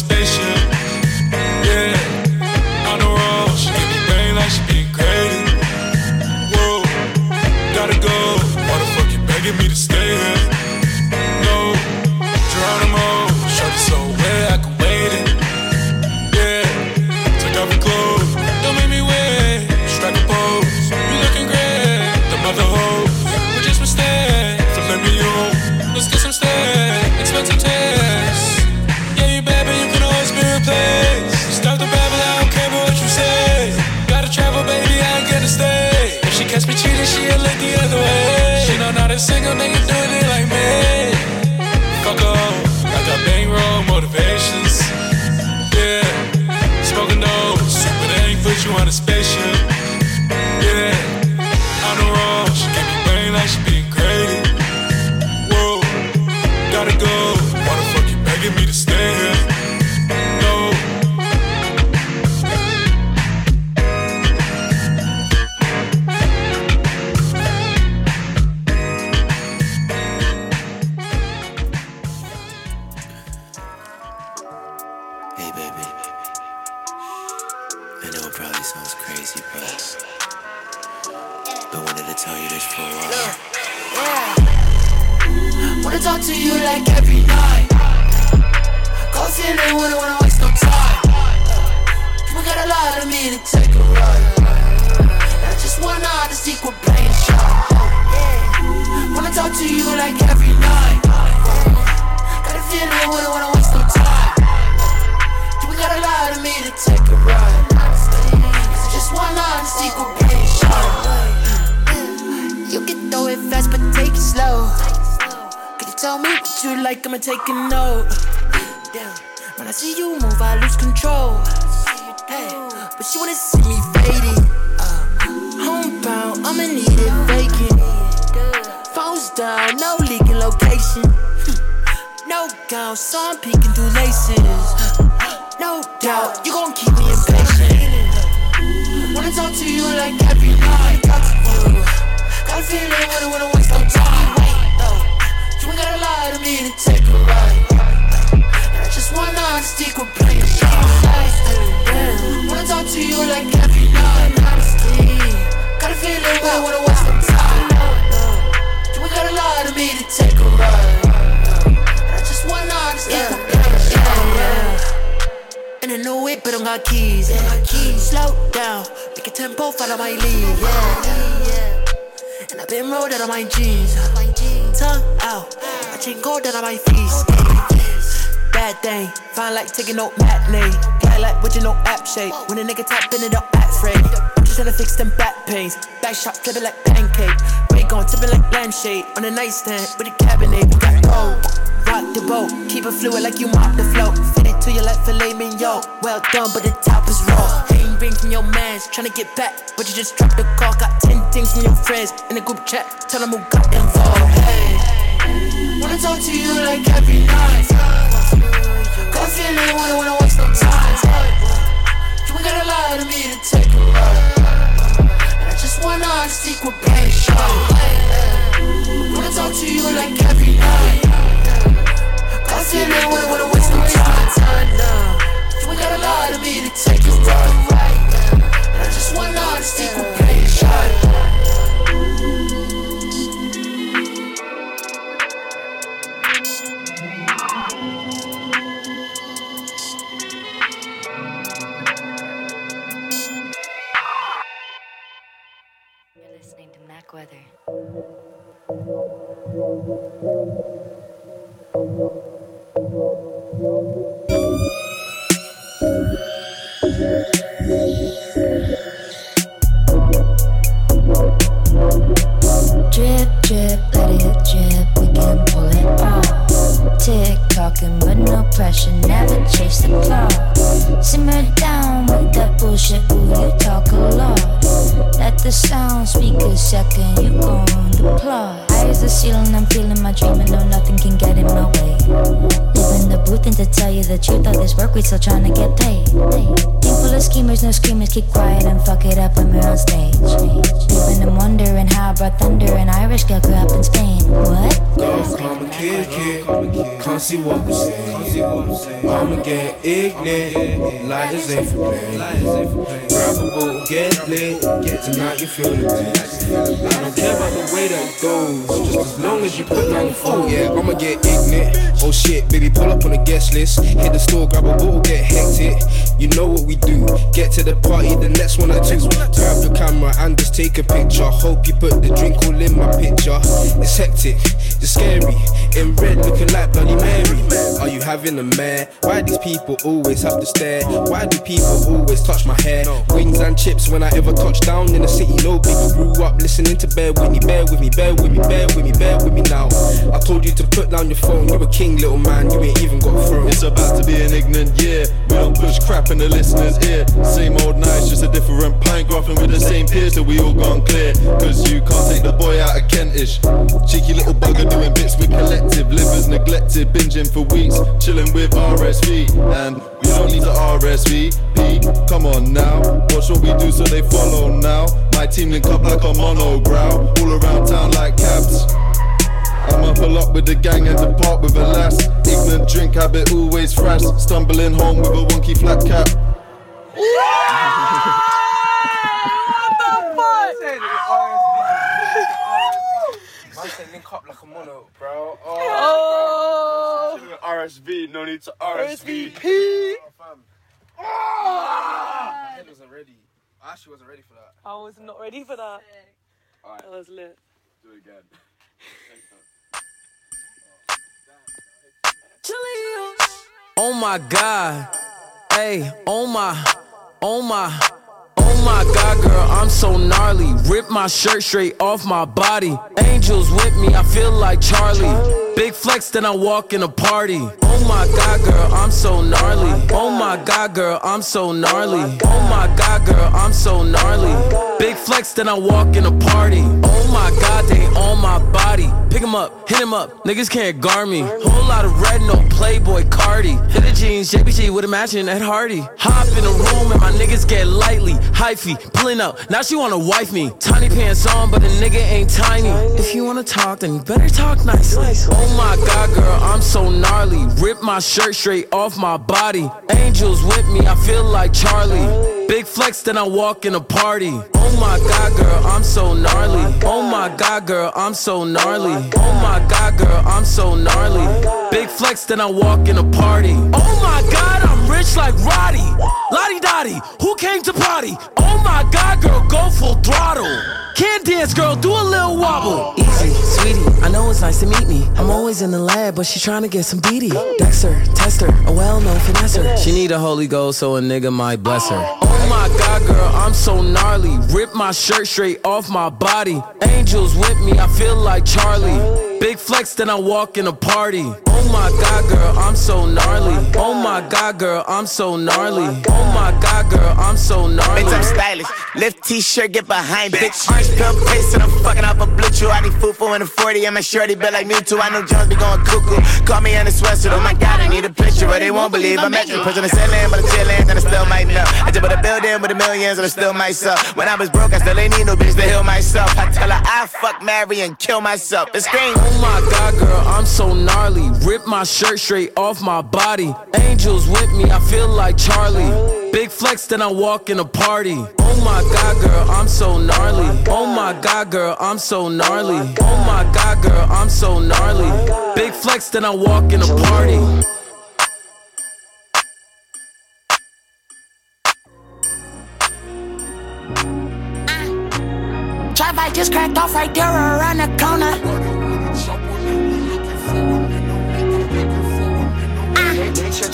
nightstand with a cabinet, we got gold. Rock the boat, keep it fluid like you mop the float. Fit it to you like filet mignon. Well done, but the top is raw. Ain't ring from your mans, tryna get back, but you just dropped the call. Got ten things from your friends in the group chat. Tell them who got involved. Hey, wanna talk to you like every night. Got feeling, wanna wanna waste no time. You ain't got a lot of me to take a ride. And I just wanna honesty, quit playing shy. Wanna talk to you like every night. A feeling, wanna waste no time. You ain't got a lot of me to take a ride. And I just wanna honesty, quit. We still trying to get no screamers, keep quiet and fuck it up when we're on stage. Living and wondering how I brought thunder, an Irish girl grew up in Spain. What? Go come and it. Come see what we say. I'ma get ignorant. Lighters ain't for a boat, get lit. Tonight you feel the pain. I don't care about the way that it goes. Just as long as you put down the phone. Yeah, I'ma get ignorant. Oh shit, baby, pull up on the guest list. Hit the store, grab a bottle, get hectic. You know what we do. Get to the party, the next one I two. Grab your camera and just take a picture. Hope you put the drink all in my picture. It's hectic, it's scary. In red, looking like Bloody Mary. Are you having a mare? Why these people always have to stare? Why do people always touch my hair? Wings and chips when I ever touch down in the city. No people grew up listening to Bear with me, bear with me, bear with me, bear with me, bear with me now. I told you to put down your phone. You a king, little man. You ain't even got a throne. It's about to be an ignorant year. We don't push crap in the listener's ear. Same old nights, just a different pint. Graphing with the same peers till we all gone clear. Cause you can't take the boy out of Kentish. Cheeky little bugger doing bits with collective. Livers neglected, binging for weeks. Chilling with RSV. And we don't need to RSVP. Come on now. Watch what we do so they follow now. My team link up like a monograph. All around town like cabs. I'm up a lot up with the gang and depart with a lass. Ignorant drink habit always fresh. Stumbling home with a wonky flat cap. Link up like a mono, bro. Oh, oh. RSV, no need to RSVP. RSVP. Oh, I wasn't ready. I actually wasn't ready for that. I was not ready for that. Right. That was lit. Do it again. Oh my god. Hey, oh my, oh my, oh my god, girl, I'm so gnarly. Rip my shirt straight off my body. Angels with me, I feel like Charlie. Big flex, then I walk in a party. Oh my god, girl, I'm so gnarly. Oh my god, girl, I'm so gnarly. Oh my god, girl, I'm so gnarly. Big flex, then I walk in a party. Oh my god, they on my body. Pick 'em up, hit 'em up, niggas can't guard me. Whole lot of red, no Playboi Carti. Hit the jeans, JBG with a matching Ed Hardy. Hop in the room and my niggas get lightly. Hyphy, pulling up, now she wanna wife me. Tiny pants on, but the nigga ain't tiny. If you wanna talk, then you better talk nicely. Oh my god, girl, I'm so gnarly. Rip my shirt straight off my body. Angels with me, I feel like Charlie. Big flex, then I walk in a party. Oh my god, girl, I'm so gnarly. Oh my god, girl, I'm so gnarly. Oh my god, girl, I'm so gnarly. Big flex, then I walk in a party. Oh my god, rich like Roddy. Lottie Dottie, who came to party? Oh my god, girl, go full throttle. Can't dance, girl, do a little wobble. Easy, sweetie, I know it's nice to meet me. I'm always in the lab, but she's trying to get some BD. Dexter, tester, a well-known finesser. She need a Holy Ghost, so a nigga might bless her. Oh my god, girl, I'm so gnarly. Rip my shirt straight off my body. Angels with me, I feel like Charlie. Big flex, then I walk in a party. Oh my god, girl, I'm so gnarly. Oh my god, girl, I'm so gnarly. Oh my god, girl, I'm so gnarly. Bitch, I'm stylish. Lift t-shirt, get behind, bitch. Orange pill face and I'm fucking up a BlueChew. I need for in a 40 and my shorty built like me too. I know Jones be going cuckoo. Call me in the sweatshirt. Oh my god, I need a picture, but they won't believe I'm at you. Pushing the ceiling, but I'm chillin', and I still might know. I just bought a building with the millions, and I still myself. When I was broke, I still ain't need no bitch to heal myself. I tell her I fuck, marry, and kill myself. It's scream. Oh my god, girl, I'm so gnarly. Rip my shirt straight off my body. Angels with me, I feel like Charlie. Big flex, then I walk in a party. Oh my god, girl, I'm so gnarly. Oh my god, girl, I'm so gnarly. Oh my god, girl, I'm so gnarly. Big flex, then I walk in a party. Just cracked off right there around the corner. Drive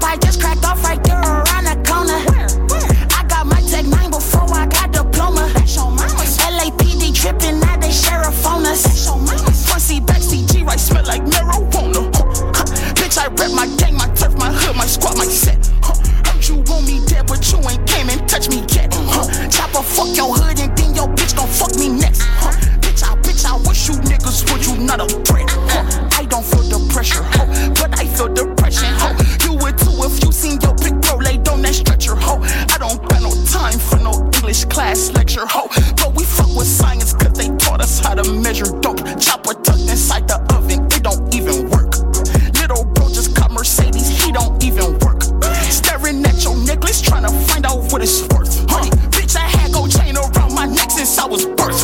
by just cracked off right there around the corner. I got my Tech 9 before I got diploma. LAPD tripping, now they sheriff on us. Front seat, back seat, G right smell like marijuana. Bitch, I rep my gang, my turf, my hood, my squad, my set. Heard you want me dead, but you ain't came and touch me yet. Huh. Chopper fuck your hood and then your bitch gon' fuck me next. Huh. Bitch, I bitch, I wish you niggas would you not a threat. Huh. Don't feel the pressure, ho. but I feel depression. ho. You would too if you seen your big bro laid on that stretcher. ho. I don't got no time for no English class lecture. ho. But we fuck with science cause they taught us how to measure dope. Chopper tucked inside the oven, it don't even work. Little bro just got Mercedes, he don't even work. Staring at your necklace, trying to find out what it's worth. Huh. Bitch, I had gold chain around my neck since I was birthed.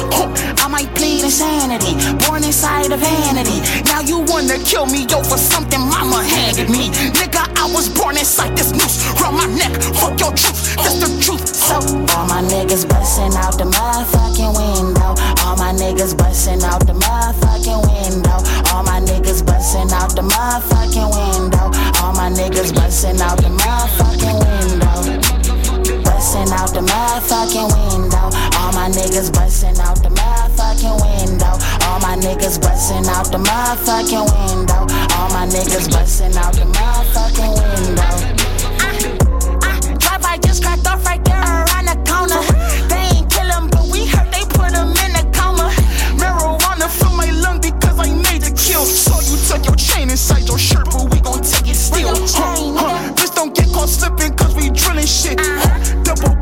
Might plead insanity, born inside of vanity. Now you wanna kill me over something mama handed me. Nigga, I was born inside this noose around my neck. Fuck your truth, that's the truth. So all my niggas busting out the motherfucking window. All my niggas busting out the motherfucking window. All my niggas busting out the motherfucking window. All my niggas busting out the motherfucking window. Busting out the motherfucking window. All my niggas busting out the motherfucking window. All my niggas busting out the motherfucking window. All my niggas busting out the motherfucking window. Ah, ah, drive by just cracked off right there around the corner. They ain't kill him, but we heard they put him in a coma. Marijuana fill my lung because I made the kill. So you took your chain inside your shirt, but we gon' take it still. Huh, huh. Slipping cause we drilling shit. Huh. Double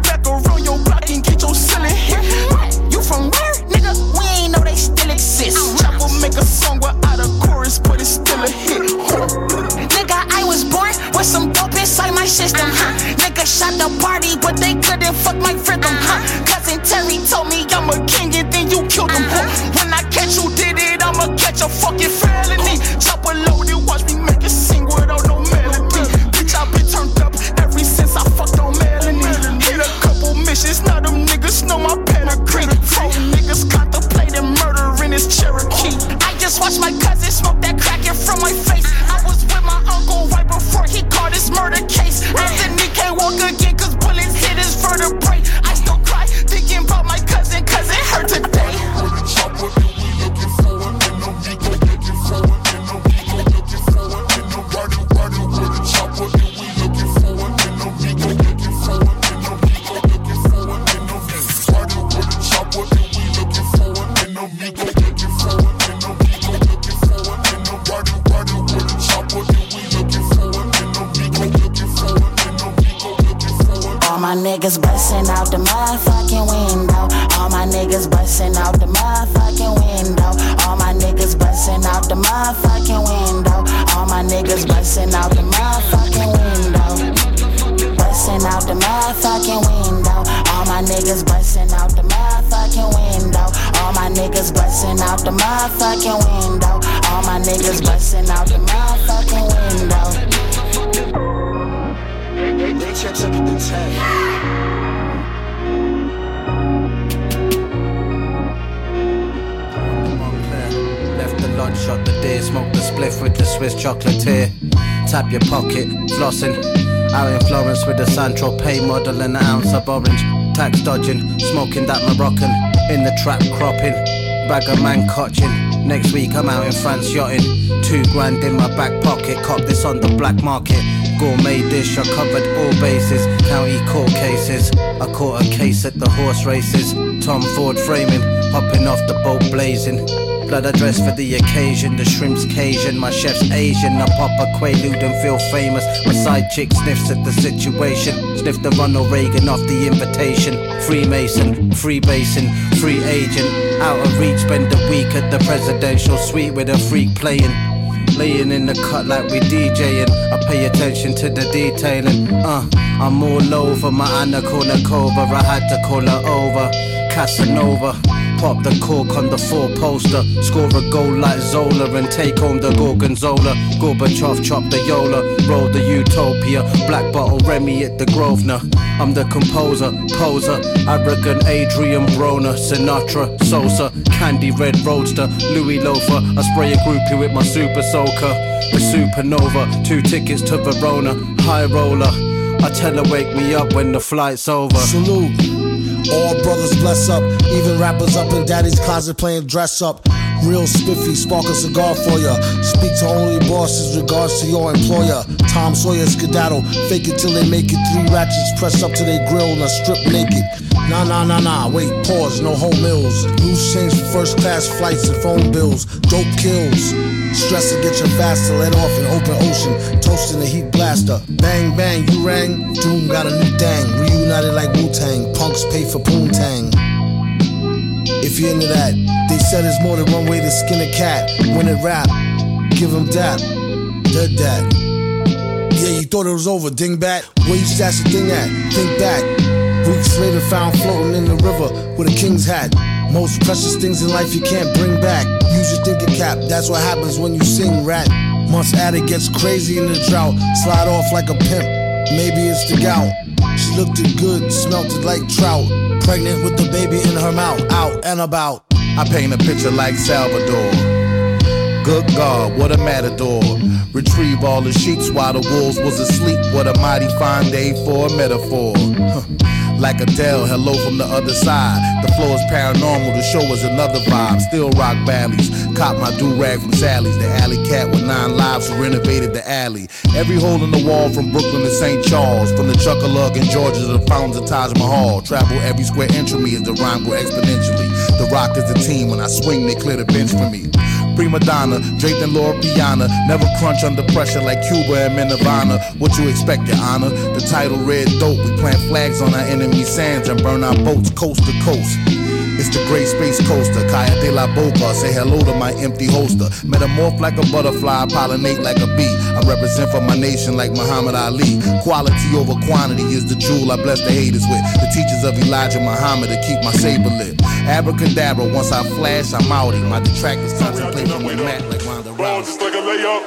bag of man cotching. Next week I'm out in France yachting. Two grand in my back pocket, cop this on the black market. Gourmet dish, I covered all bases. County court cases. I caught a case at the horse races. Tom Ford framing, hopping off the boat blazing. Blood I dress for the occasion, the shrimp's Cajun, my chef's Asian. I pop a quaalude and feel famous. My side chick sniffs at the situation. Sniff the Ronald Reagan off the invitation. Freemason, freebasin, free agent. Out of reach, spend a week at the presidential suite with a freak playing. Laying in the cut like we DJing. I pay attention to the detailing. Uh, I'm all over my Anaconda. I had to call her over. Casanova. Pop the cork on the four poster. Score a goal like Zola and take home the Gorgonzola. Gorbachev chop the Yola. Roll the Utopia. Black bottle Remy at the Grosvenor. I'm the composer, poser, arrogant Adrian Broner, Sinatra, Sosa, Candy Red Roadster, Louis Loafer. I spray a groupie with my super soaker. The supernova, two tickets to Verona, high roller. I tell her wake me up when the flight's over. Salute. All brothers bless up, even rappers up in daddy's closet playing dress up. Real spiffy, spark a cigar for ya. Speak to only bosses, regards to your employer. Tom Sawyer skedaddle, fake it till they make it. Three ratchets pressed up to their grill and a strip naked. Nah, nah, nah, nah, wait, pause, no home meals. Loose change for first class flights and phone bills. Dope kills. Stress to get your faster, let off in open ocean. Toasting the heat blaster. Bang, bang, you rang. Doom got a new thing. Reunited like Wu Tang. Punks pay for Poontang. If you're into that, they said there's more than one way to skin a cat. When it rap, give them dap. Dead that. Thought it was over, dingbat. Where you stash the thing at? Think back. Weeks later, found floating in the river with a king's hat. Most precious things in life you can't bring back. Use your thinking cap, that's what happens when you sing rat. Months at it gets crazy in the drought. Slide off like a pimp, maybe it's the gout. She looked it good, smelt like trout. Pregnant with the baby in her mouth, out and about. I paint a picture like Salvador. Good God, what a matador. Retrieve all the sheets while the wolves was asleep. What a mighty fine day for a metaphor. Like Adele, hello from the other side. The flow is paranormal, the show is another vibe. Still rock valleys. Cop my do rag from Sally's. The alley cat with nine lives renovated the alley. Every hole in the wall from Brooklyn to St. Charles. From the Chuckalug in Georgia to the fountains of Taj Mahal. Travel every square inch of me as the rhyme grow exponentially. The rock is the team. When I swing, they clear the bench for me. Prima donna, draped in Loro Piana. Never crunch under pressure like Cuba and Nirvana. What you expect, your honor? The title red dope. We plant flags on our enemy's sands and burn our boats coast to coast. It's the great space coaster, Kaya de la Boca. Say hello to my empty holster. Metamorph like a butterfly, pollinate like a bee. I represent for my nation like Muhammad Ali. Quality over quantity is the jewel I bless the haters with. The teachers of Elijah Muhammad to keep my saber lit. Abracadabra, once I flash, I'm outie. My detractors contemplate from the mat like Ronda Ball just like a layup.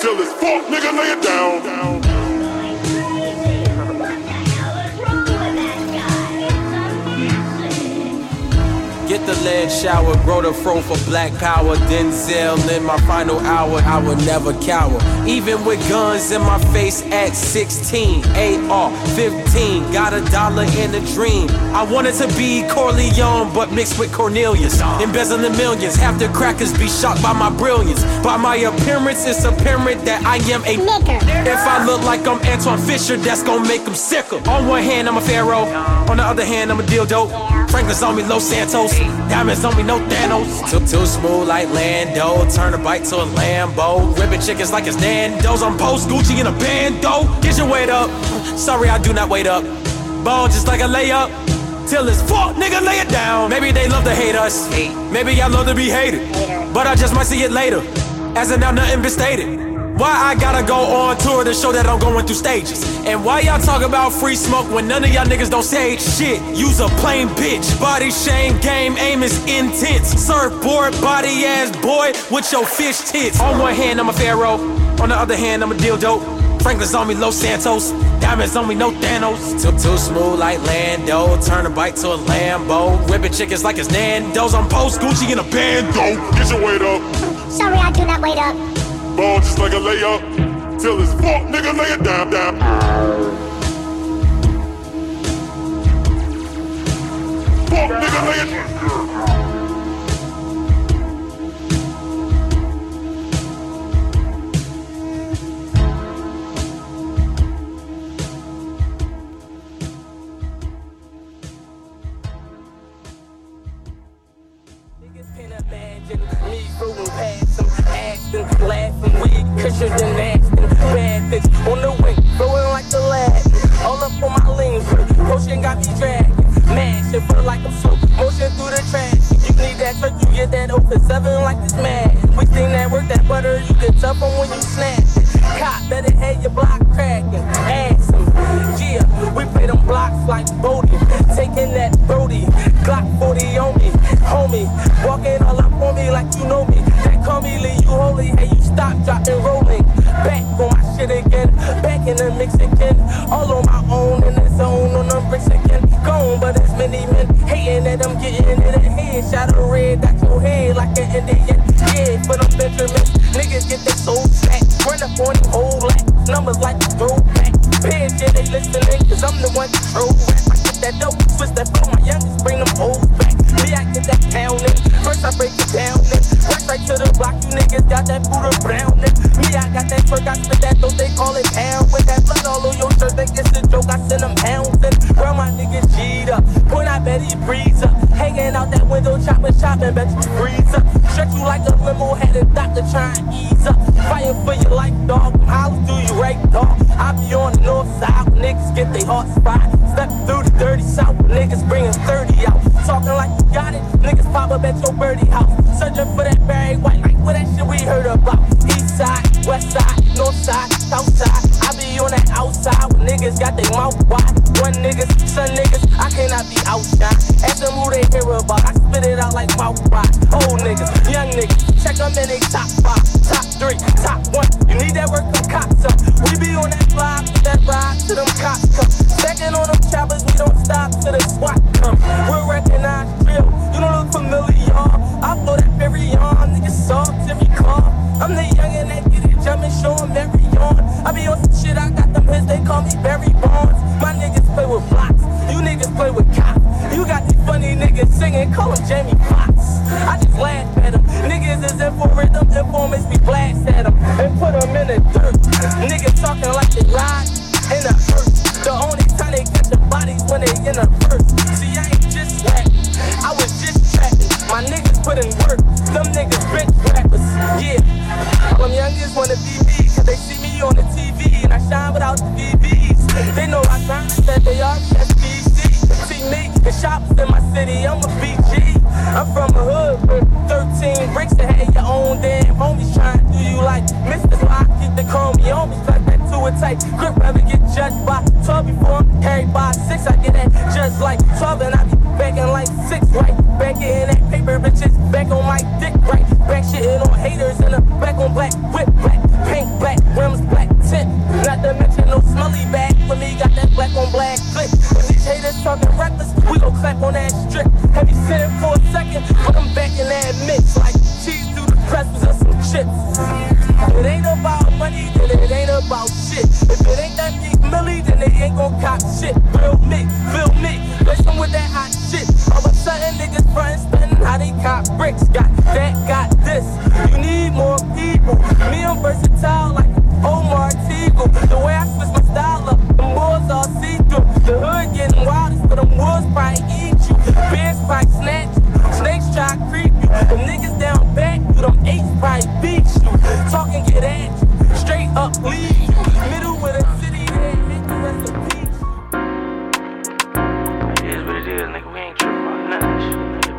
Till it's fuck, nigga, lay it down. Get the lead shower, grow the fro for black power. Denzel in my final hour, I would never cower. Even with guns in my face at 16, AR 15, got a dollar in a dream. I wanted to be Corleone, but mixed with Cornelius. Embezzling millions, half the crackers be shocked by my brilliance. By my appearance, it's apparent that I am a nigger. If I look like I'm Antwone Fisher, that's gonna make them sicker. On one hand, I'm a pharaoh. On the other hand, I'm a dildo. Franklin's on me, Los Santos. Diamonds on me, no Thanos. Took too smooth like Lando. Turn a bike to a Lambo. Ripping chickens like it's Nando's. I'm post Gucci in a bando. Get your weight up. Sorry, I do not wait up. Ball just like a layup. Till it's fuck, nigga, lay it down. Maybe they love to hate us. Maybe I love to be hated. But I just might see it later. As of now, nothing been stated. Why I gotta go on tour to show that I'm going through stages? And why y'all talk about free smoke when none of y'all niggas don't say shit? Use a plain bitch. Body shame game, aim is intense. Surfboard, body ass boy with your fish tits. On one hand, I'm a pharaoh. On the other hand, I'm a deal dope. Franklin's on me, Los Santos. Diamonds on me, no Thanos. Too, too smooth like Lando. Turn a bike to a Lambo. Whipping chickens like it's Nando's. I'm post Gucci in a bando. Get your weight up. Sorry, I do not wait up. Ball just like a layup. Till it's fuck, nigga, lay it down, down. Fuck, nigga, lay it down. shit feel like I'm slow. Motion through the trash. You need that truck, you get that open seven like this man We seen that work, that butter, you get tough on when you snap. Cop, better have your block cracking. Ass. Yeah, we play them blocks like Bodie. Taking that like an Indian. Yeah, but I'm Benjamin. Niggas get their soul fat. Run up on him,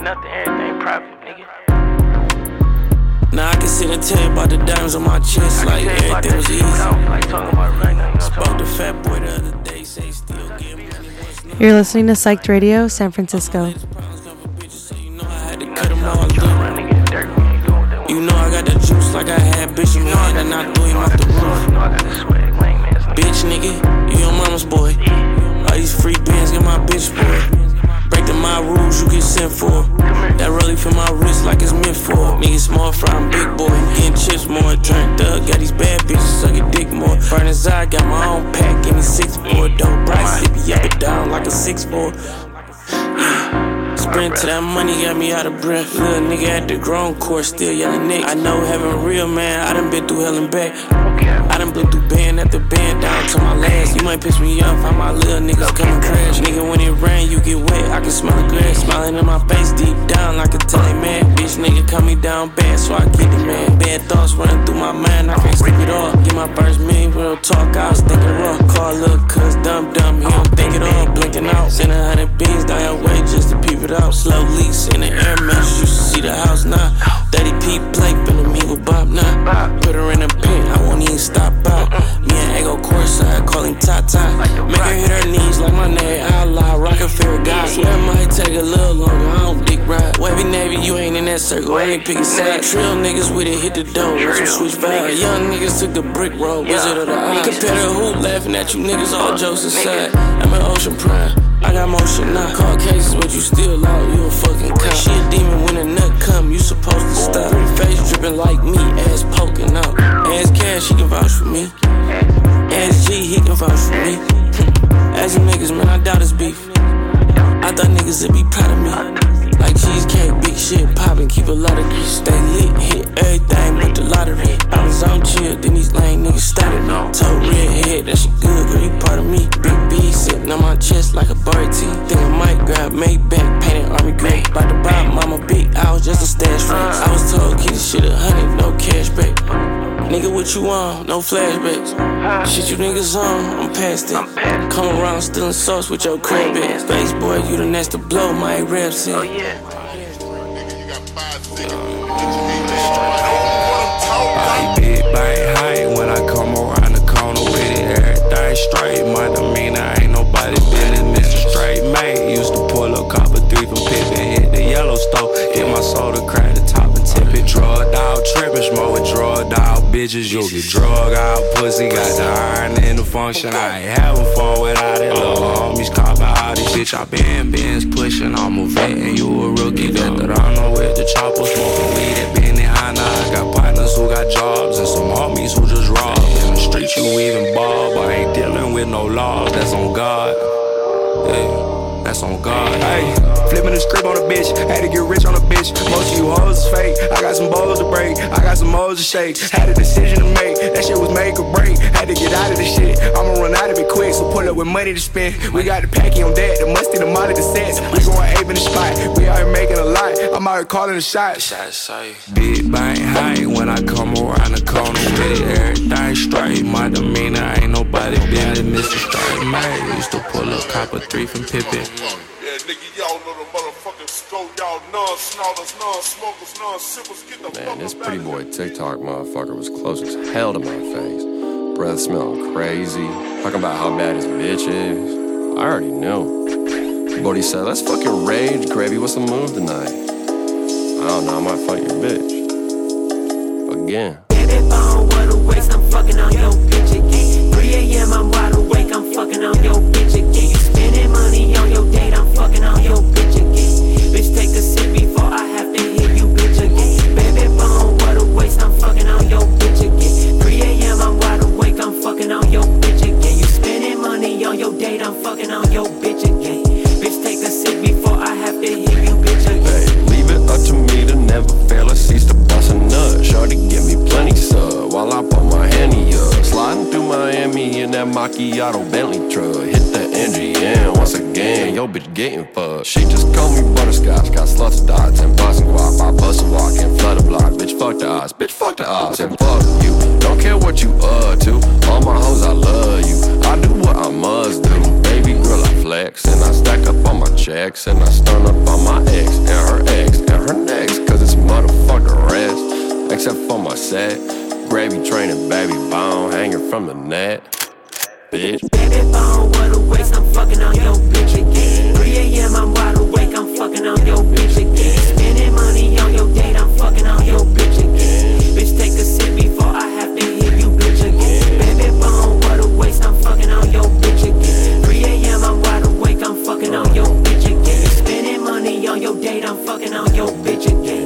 everything private, nigga. Now I can sit and tell you about the diamonds on my chest, like everything was easy. Spoke to Fat Boy the other day, say still give me. You're listening to Psyched Radio, San Francisco. You know I got the juice like I had bitch in me hand and I threw him off the roof. Bitch nigga, you your mama's boy. All these free bands get my bitch boy. My rules, you get sent for. That really feel my wrist like it's meant for. Niggas small fry, I'm big boy. Getting chips more, drink up. Got these bad bitches sucking dick more. Burn his eye, got my own pack. Give me six four. Dope price, it be up and down like a six four. Sprint to that money got me out of breath. Little nigga at the grown court, still yelling Nick. I know heaven real, man. I done been through hell and back. I done blew through band after band down to my last. You might piss me off, how my little niggas come and crash. Nigga, when it rain, you get wet. I can smell the grass. Smiling in my face deep down like a telly man. Bitch, nigga, cut me down bad, so I get the man. Bad thoughts running through my mind, I can't sleep it all. Get my first million real talk, I was thinking raw. Call little cuz dumb dumb, he don't think it all. Blinking out, send a hundred beans down your way just to peep it out. Slow lease in the air match, used to see the house now. 30 P plate, finna meet with Bob now. Put her in a pen, I won't even stop out. Me and Ego courtside, call him Tata. Make her hit her knees like my name outlaw. Rockin' fair guy, swear it might take a little longer. I don't dick ride. Wavy Navy, you ain't in that circle. I ain't picking side. Trill niggas with it, hit the door. Some switch vibe. Young niggas took the brick road. Wizard of the eye. Compare the hoop, laughing at you niggas, all jokes aside. I'm an Ocean Prime. I got motion now. Call cases, but you still out. You a fucking cop. She a demon when a nut come. You supposed to stop. Face dripping like me, ass poking out. Ass cash, he can vouch for me. Ass G, he can vouch for me. Ask them niggas, man, I doubt it's beef. I thought niggas would be proud of me. Like cheesecake, shit poppin', keep a lot of grease, stay lit, hit everything but the lottery. I was on chill, then these lame niggas started. Told red head, that shit good, girl, you part of me. Big B sitting on my chest like a bird tee. Think I might grab Maybach, painted army green. About to buy mama big house just to stash friends. I was told keep this shit a hundred, no cash back. Nigga, what you on? No flashbacks. Shit you niggas on, I'm past it. Come around stealing sauce with your crib at. Space boy, you the next to blow my rap set. Oh, yeah. I big bang high when I come around the corner with it. Everything straight, mean I ain't nobody business. Mr. Straight mate used to pull up copper three from Pippin, hit the yellow stove, get my soda crack the top and tip it. Drug out trippin', smoke with drug out bitches. You'll get drug out pussy, got the iron in the function. I ain't having fun without it. Little homies copping all this bitch. I been bins pushing, I'm a vet and you a rookie. That I know with the chopper, smoking weed at Benihana. I got partners who got jobs and some homies who just rob. In the streets, you even bob. I ain't dealing with no laws, that's on God. Yeah, that's on God. Hey, flipping the script on a bitch. Had to get rich on a bitch. Most of you hoes is fake. I got some balls to break. I got some moles to shake. Had a decision to make. That shit was make or break. Had to get out of this shit. I'ma run out of it quick. So pull up with money to spend. We got the packy on deck. The musty, the molly, the sets. We going ape in the spot. We out here making a lot. I'm out here calling the shots. Big bang high when I come around the corner with it. Everything straight. My demeanor ain't nobody business. Mr. Straight man used to pull up copper three from Pippin. Yeah, nigga, y'all know the motherfucking scope. Y'all non-snorters, non-smokers, non-sippers. Get the Man, this pretty boy TikTok motherfucker was close as hell to my face. Breath smelling crazy. Talking about how bad his bitch is. I already knew. Bodie said, let's fucking rage, Gravy. What's the move tonight? I don't know, I might fight your bitch. Again. Baby, bone, what a waste. I'm fucking on your bitch again. 3 a.m. I'm wide awake. I'm fucking on your bitch again. You spending money on your date. I'm fucking on your bitch again. Bitch, take a sip before I have to hit you, bitch again. Baby, bone, what a waste. I'm fucking on your bitch again. 3 a.m. I'm wide awake. I'm fucking on your bitch again. You spending money on your date. I'm fucking on your bitch again. Bitch, take a sip before I have to hit you, bitch again. Hey, leave it up to me to never fail or cease to bust a nut. Shorty give me plenty sub while I put my handy up. Sliding through Miami in that macchiato Bentley truck. Hit the NGN once again. Yo, bitch getting fucked. She just called me butterscotch. Got sluts, dots, and bustin' guap. I bust a walk and flood a block. Bitch, fuck the odds. Bitch, fuck the odds. And fuck you. Don't care what you uh to. All my hoes, I love you. I do what I must do. Baby girl, I flex. And I stack up on my checks. And I stun up on my ex and her ex and her next. Cause it's motherfucker rest. Except for my set. Gravy training, baby bone hanging from the net. Bitch. Baby bone, what a waste. I'm fucking on your bitch again. 3 a.m. I'm wide awake. I'm fucking on your bitch again. Spending money on your date. I'm fucking on your bitch again. Bitch, take a sip before I have to hit you, bitch again. Baby bone, what a waste. I'm fucking on your bitch again. 3 a.m. I'm wide awake. I'm fucking on your bitch again. Spending money on your date. I'm fucking on your bitch again.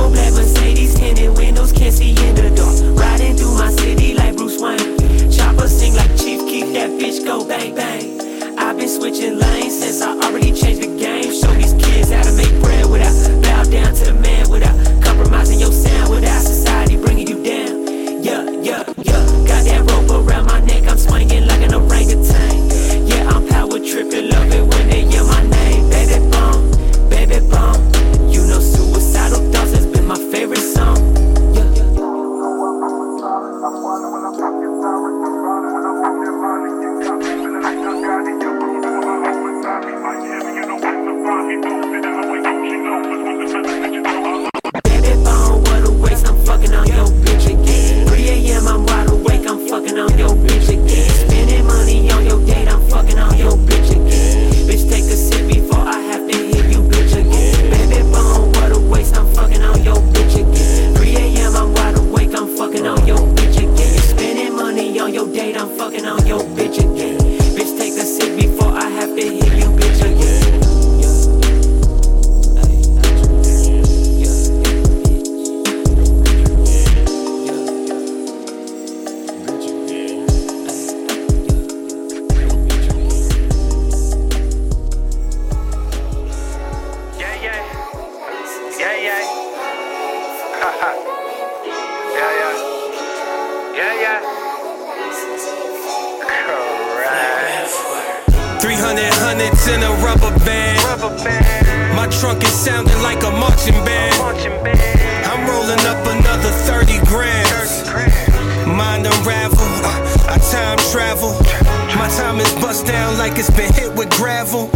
Triple black Mercedes, tinted windows, can't see the dark. Riding through my city like Bruce Wayne. Sing like Chief Keef, that bitch go bang bang. I've been switching lanes since I already changed the game. Show these kids how to make bread without down to the man, without compromising your sound, without society bringing you down. Yeah, yeah, yeah. Got that rope around my neck, I'm swinging like an orangutan. Yeah, I'm power tripping, love it when they yell my name. Baby baby. Favorite song. Baby bone, what a waste. I'm fucking on your bitch again. 3 a.m. I'm wide awake. I'm fucking on your bitch down like it's been hit with gravel.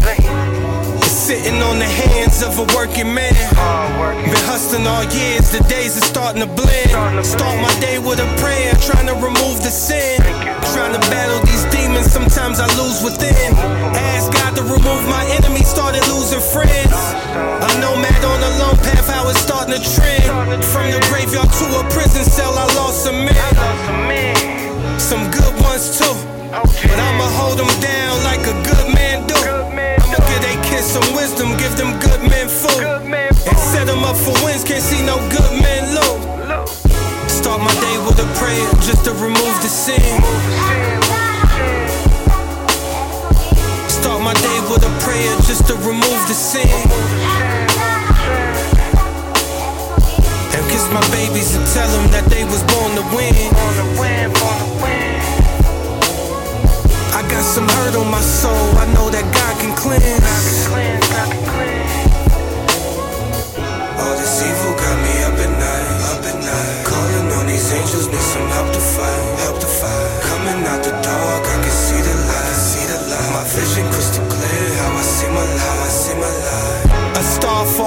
Sitting on the hands of a working man. Been hustling all years, the days are starting to blend. Start my day with a prayer, trying to remove the sin. Trying to battle these demons, sometimes I lose within. Ask God to remove my enemies, started losing friends. A nomad on a lone path, how it's starting to trend. From the graveyard to a prison cell, I lost some men. Some good ones too. But I'ma hold them down like a good man do. I'ma give they kids some wisdom, give them good men food. And set them up for wins, can't see no good men lose. Start my day with a prayer just to remove the sin. Start my day with a prayer just to remove the sin. And kiss my babies and tell them that they was born to win. I got some hurt on my soul, I know that God can cleanse. All this evil got me up at night, up at night. Calling on these angels, need some help to fight, help to fight. Coming out the dark,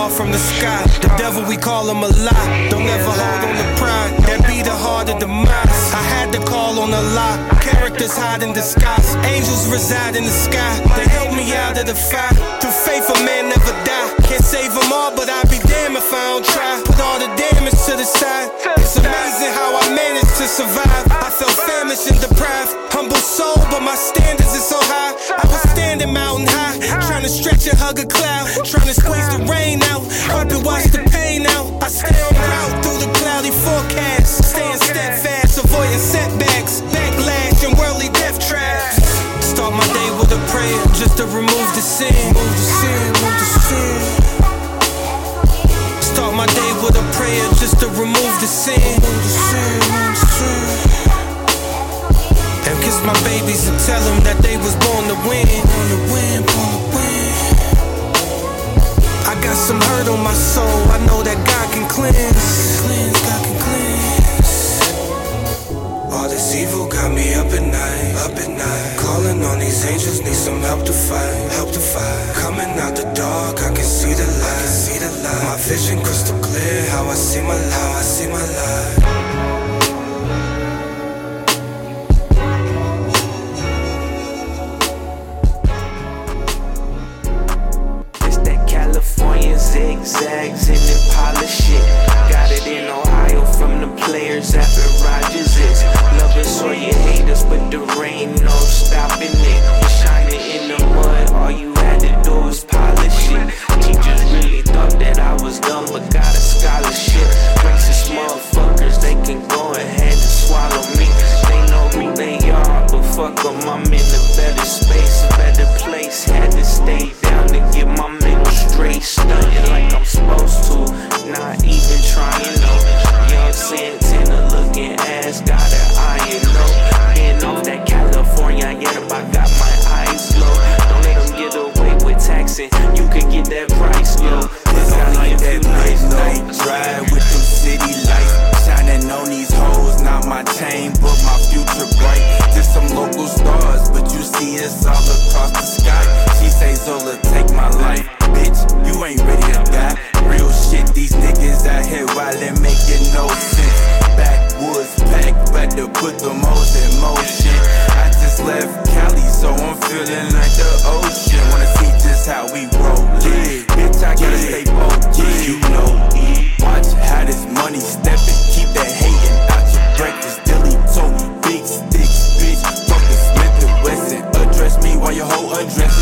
fall from the sky, the devil we call him a lie. Don't ever hold on to pride, that be the heart of demise. I had to call on a lie, characters hide in disguise. Angels reside in the sky, they help me out of the fire. Through faith, a man never die. Can't save them all, but I'd be damned if I don't try. Put all the damage to the side. It's amazing how I managed to survive. I felt famished and deprived. Humble soul, but my standards is so high. I was standing mountain high, trying to stretch and hug a cloud, trying to squeeze the rain out. Hope it wash the pain out. I stay on route through the cloudy forecast, staying steadfast, avoiding setbacks, backlash and worldly death traps. Start my day with a prayer just to remove the sin. The sin, the sin. Start my day with a prayer just to remove the sin. Move the sin, move the sin kiss my babies and tell them that they was born to win. Born to win, born to win. I got some hurt on my soul. I know that God can cleanse. cleanse, God can cleanse. All this evil got me up at night, up at night. Calling on these angels, need some help to fight, help to fight. Coming out the dark, I can see the light, see the light. My vision crystal clear, how I see my life, I see my life. Flying zigzags in the polished shit. Got it in Ohio from the players after Rogers is. Lovers or you hate us, but the rain no stopping it. We're shining in the mud, all you had to do was polish it. Teachers really thought that I was dumb, but got a scholarship. Racist motherfuckers, they can go ahead and swallow me fuck up, I'm in a better space, a better place. Had to stay down to get my mental straight. Stunting like I'm supposed to, not even trying No, Young Santana looking ass, got an iron though. Getting off that California, yet if I got my eyes low. Don't let them get away with taxing, you can get that price low. It's only that night, night drive with them city lights, shining on these hoes not my chain, but my future bright. Just some local stars, but you see us all across the sky. She say, Zola, take my life. Bitch, you ain't ready to die. Real shit, these niggas out here they making no sense. Backwoods packed, but to put the most in motion. I just left Cali, so I'm feeling like the ocean. Wanna see just how we roll. Yeah, bitch, I gotta yeah. stay bold. Yeah, you know. Watch how this money stepping. keep that head. Address.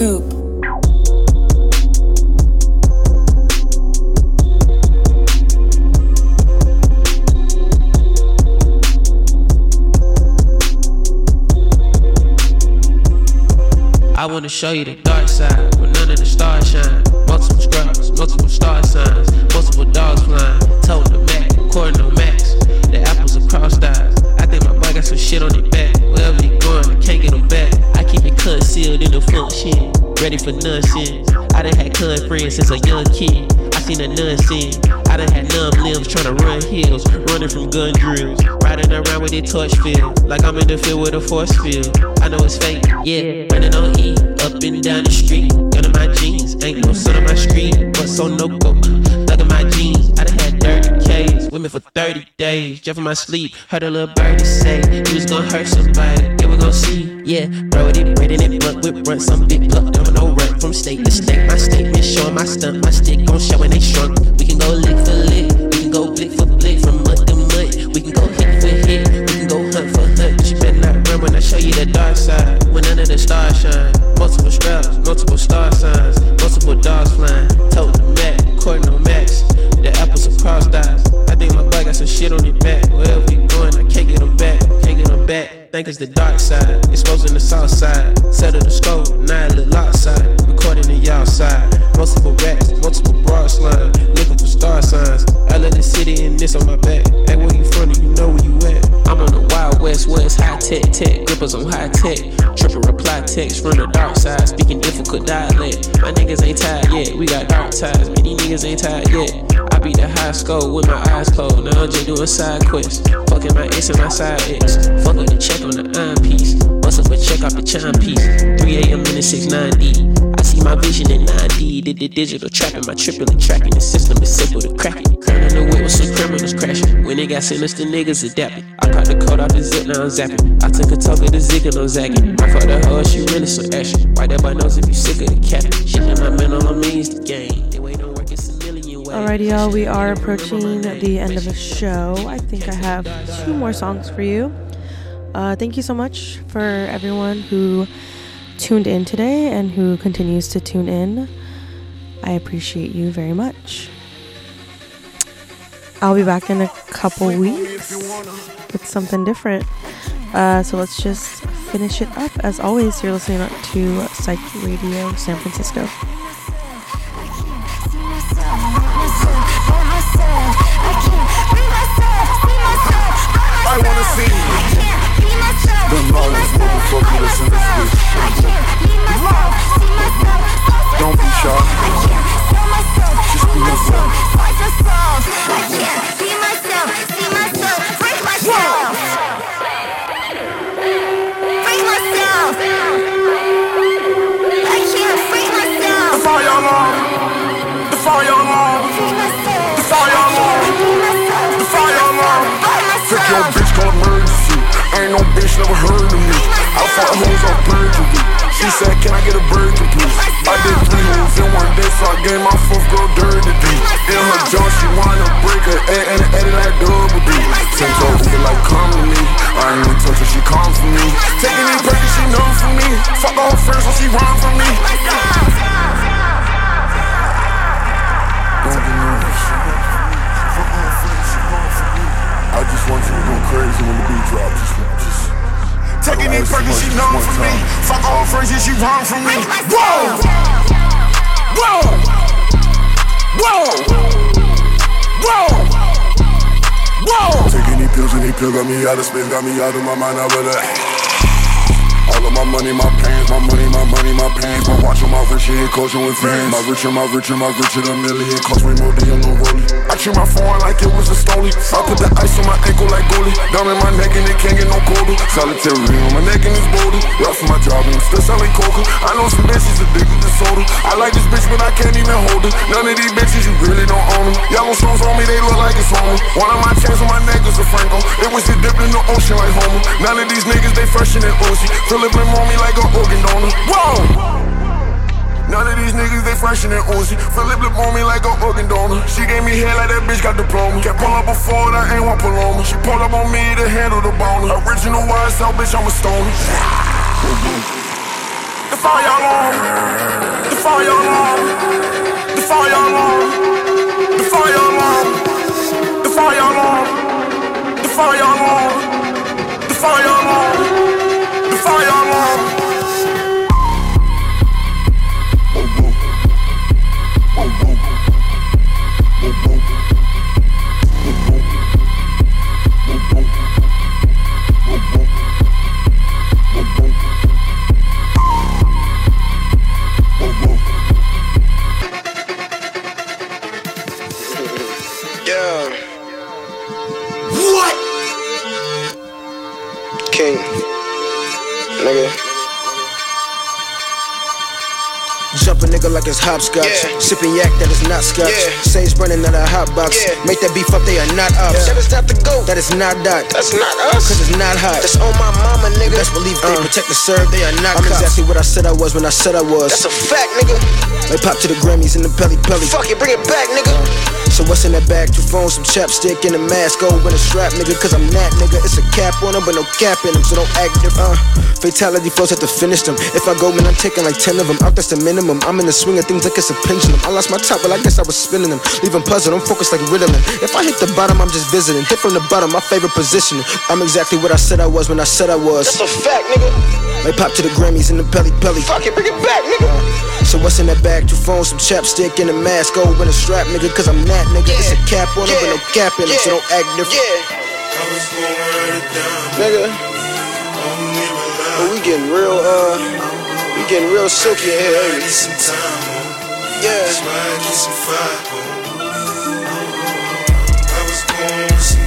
Coop. I wanna show you the dark side where none of the stars shine. Multiple scrubs, multiple star signs, multiple dogs flying. Told the back, according to Max. The apples are crossed eyes. I think my boy got some shit on his back. Wherever he going, I can't get him back. I keep it cut sealed in the function, ready for nonsense. I done had con friends since a young kid. I seen a nonsense. I done had numb limbs tryna run hills, running from gun drills. Riding around with a torch field, like I'm in the field with a force field. I know it's fake, yeah. Running on E, up and down the street. Gun in my jeans, ain't no sun on my street, but so no go. K's, me for 30 days. Jeff in my sleep, heard a little birdie say he was gonna hurt somebody. Yeah, we gon' see, yeah. Bro, it in it, blunt with run, some big pluck. I'm no run from state to state. My statement showing my stunt, my stick gon' show when they shrunk. We can go lick for lick, we can go blick for blick, from mud to mud. We can go hit for hit, we can go hunt for hunt. But you better not run when I show you the dark side. When of the stars shine, multiple straps, multiple star signs, multiple dogs flying. Told the Mac, according to Max. The apples are crossed eyes. I think my boy got some shit on his back. Wherever he going, I can't get him back. Can't get back. Think it's the dark side, exposing the south side. Settle the scope, it look lopsided. Recording the y'all side. Multiple racks, multiple broad slime. Looking for star signs. I love the city and this on my back. Hey, where you from? You know where you at? I'm on the Wild West, it's high tech, tech. Grippers on high tech. Triple reply text from the dark side. Speaking difficult dialect. My niggas ain't tired yet, we got dark ties. Many niggas niggas ain't tired yet. I beat the high score with my eyes closed. Now I'm just doing side quests. Fucking my ex and my side ex. Fuck with the check on the iron piece. Bust up a check off the chime piece. 3 a.m. in the 69D. I see my vision in 9D. Did the digital trapping, my tripling tracking. The system is simple to crack it. Crown on the whip with some criminals crashing. When they got the niggas adapted. I caught the code out the zip, now I'm zapping. I took a talk of the zig and I'm zagging. I fucked the hoe, she really so action. Why that boy knows if you sick of the cap? Shit my man on means the game. They wait on work, it's. Alrighty, y'all, we are approaching the end of the show. I think I have two more songs for you. Uh, thank you so much for everyone who tuned in today and who continues to tune in. I appreciate you very much. I'll be back in a couple weeks with something different. Uh, so let's just finish it up. As always, you're listening to Psych Radio San Francisco. I wanna see the lowest motherfucker listen to this Don't be shy. Just be yourself. I can't be myself, see myself, break myself. Ain't no bitch never heard of me. I fought hoes on perjury. She said, Can I get a burger, please? I did three moves in one day, so I gave my fourth girl dirty D. In her jaw, she wanna break her friends, yeah, she run from me. Whoa! Whoa! Whoa! Whoa! Whoa! Taking these pills and these pills got me out of space, got me out of my mind, I really. My money, my pants, my money, my money, my pants. My watch on my wrist, yeah, culture with fans. My richer, my richer, my richer, a million. Cost me more than your rollie. I treat my phone like it was a stoley. I put the ice on my ankle like goalie. Down in my neck and it can't get no colder. Solitary on my neck and it's boulder. Rough my job and I'm still selling coca. I know some bitches addicted to soda. I like this bitch, but I can't even hold her. None of these bitches, you really don't own them. Yellow stones on me, they look like it's home. One of my chains on my neck is a Franco. It was just dipped in the ocean like Homer. None of these niggas, they fresher than Uzi. Philip on me like an organ donor. Whoa! None of these niggas, they fresher than Uzi. Philip lip on me like an organ donor. She gave me head like that bitch got diploma. Can't pull up a Ford, I ain't want Paloma. She pulled up on me to handle the boner. Original out, bitch, I'm a stoner. The fire alarm. The fire alarm. The fire alarm. The fire alarm. The fire alarm. The fire alarm. The fire alarm fire warm. Nigga like it's hopscotch. Yeah. Sipping yak that is not scotch. Yeah. Sage burning out a hot box. Yeah. Make that beef up, they are not ops. That is not the goat. That is not dot. That's not us. Cause it's not hot. That's on my mama, nigga. Best believe they Uh. protect the serve, they are not I'm cops. exactly what I said I was when I said I was. That's a fact, nigga. They pop to the Grammys in the belly belly. Fuck it, bring it back, nigga. So what's in that bag? Two phones, some chapstick, and a mask. Go with a strap, nigga, cause I'm that nigga. It's a cap on him, but no cap in him, so don't act different. Uh, fatality flows have to finish them. If I go, man, I'm taking like 10 of them. Out, that's the minimum. I'm in the swing of things like it's a pendulum. I lost my top, but I guess I was spinning them. Leave 'em puzzled, I'm focused like Ritalin. If I hit the bottom, I'm just visiting. Hit from the bottom, my favorite position. I'm exactly what I said I was when I said I was. That's a fact, nigga. They pop to the Grammys in the belly belly. Fuck it, bring it back, nigga. So what's in the bag? Two phones, some chapstick, and a mask. Oh, and a strap, nigga, cause I'm that nigga. Yeah. It's a cap on yeah. it, but no cap in it, yeah. so don't act different. Yeah. Nigga. But we getting real, uh, we getting real silky in here, ain't we? Yeah. Oh. I was born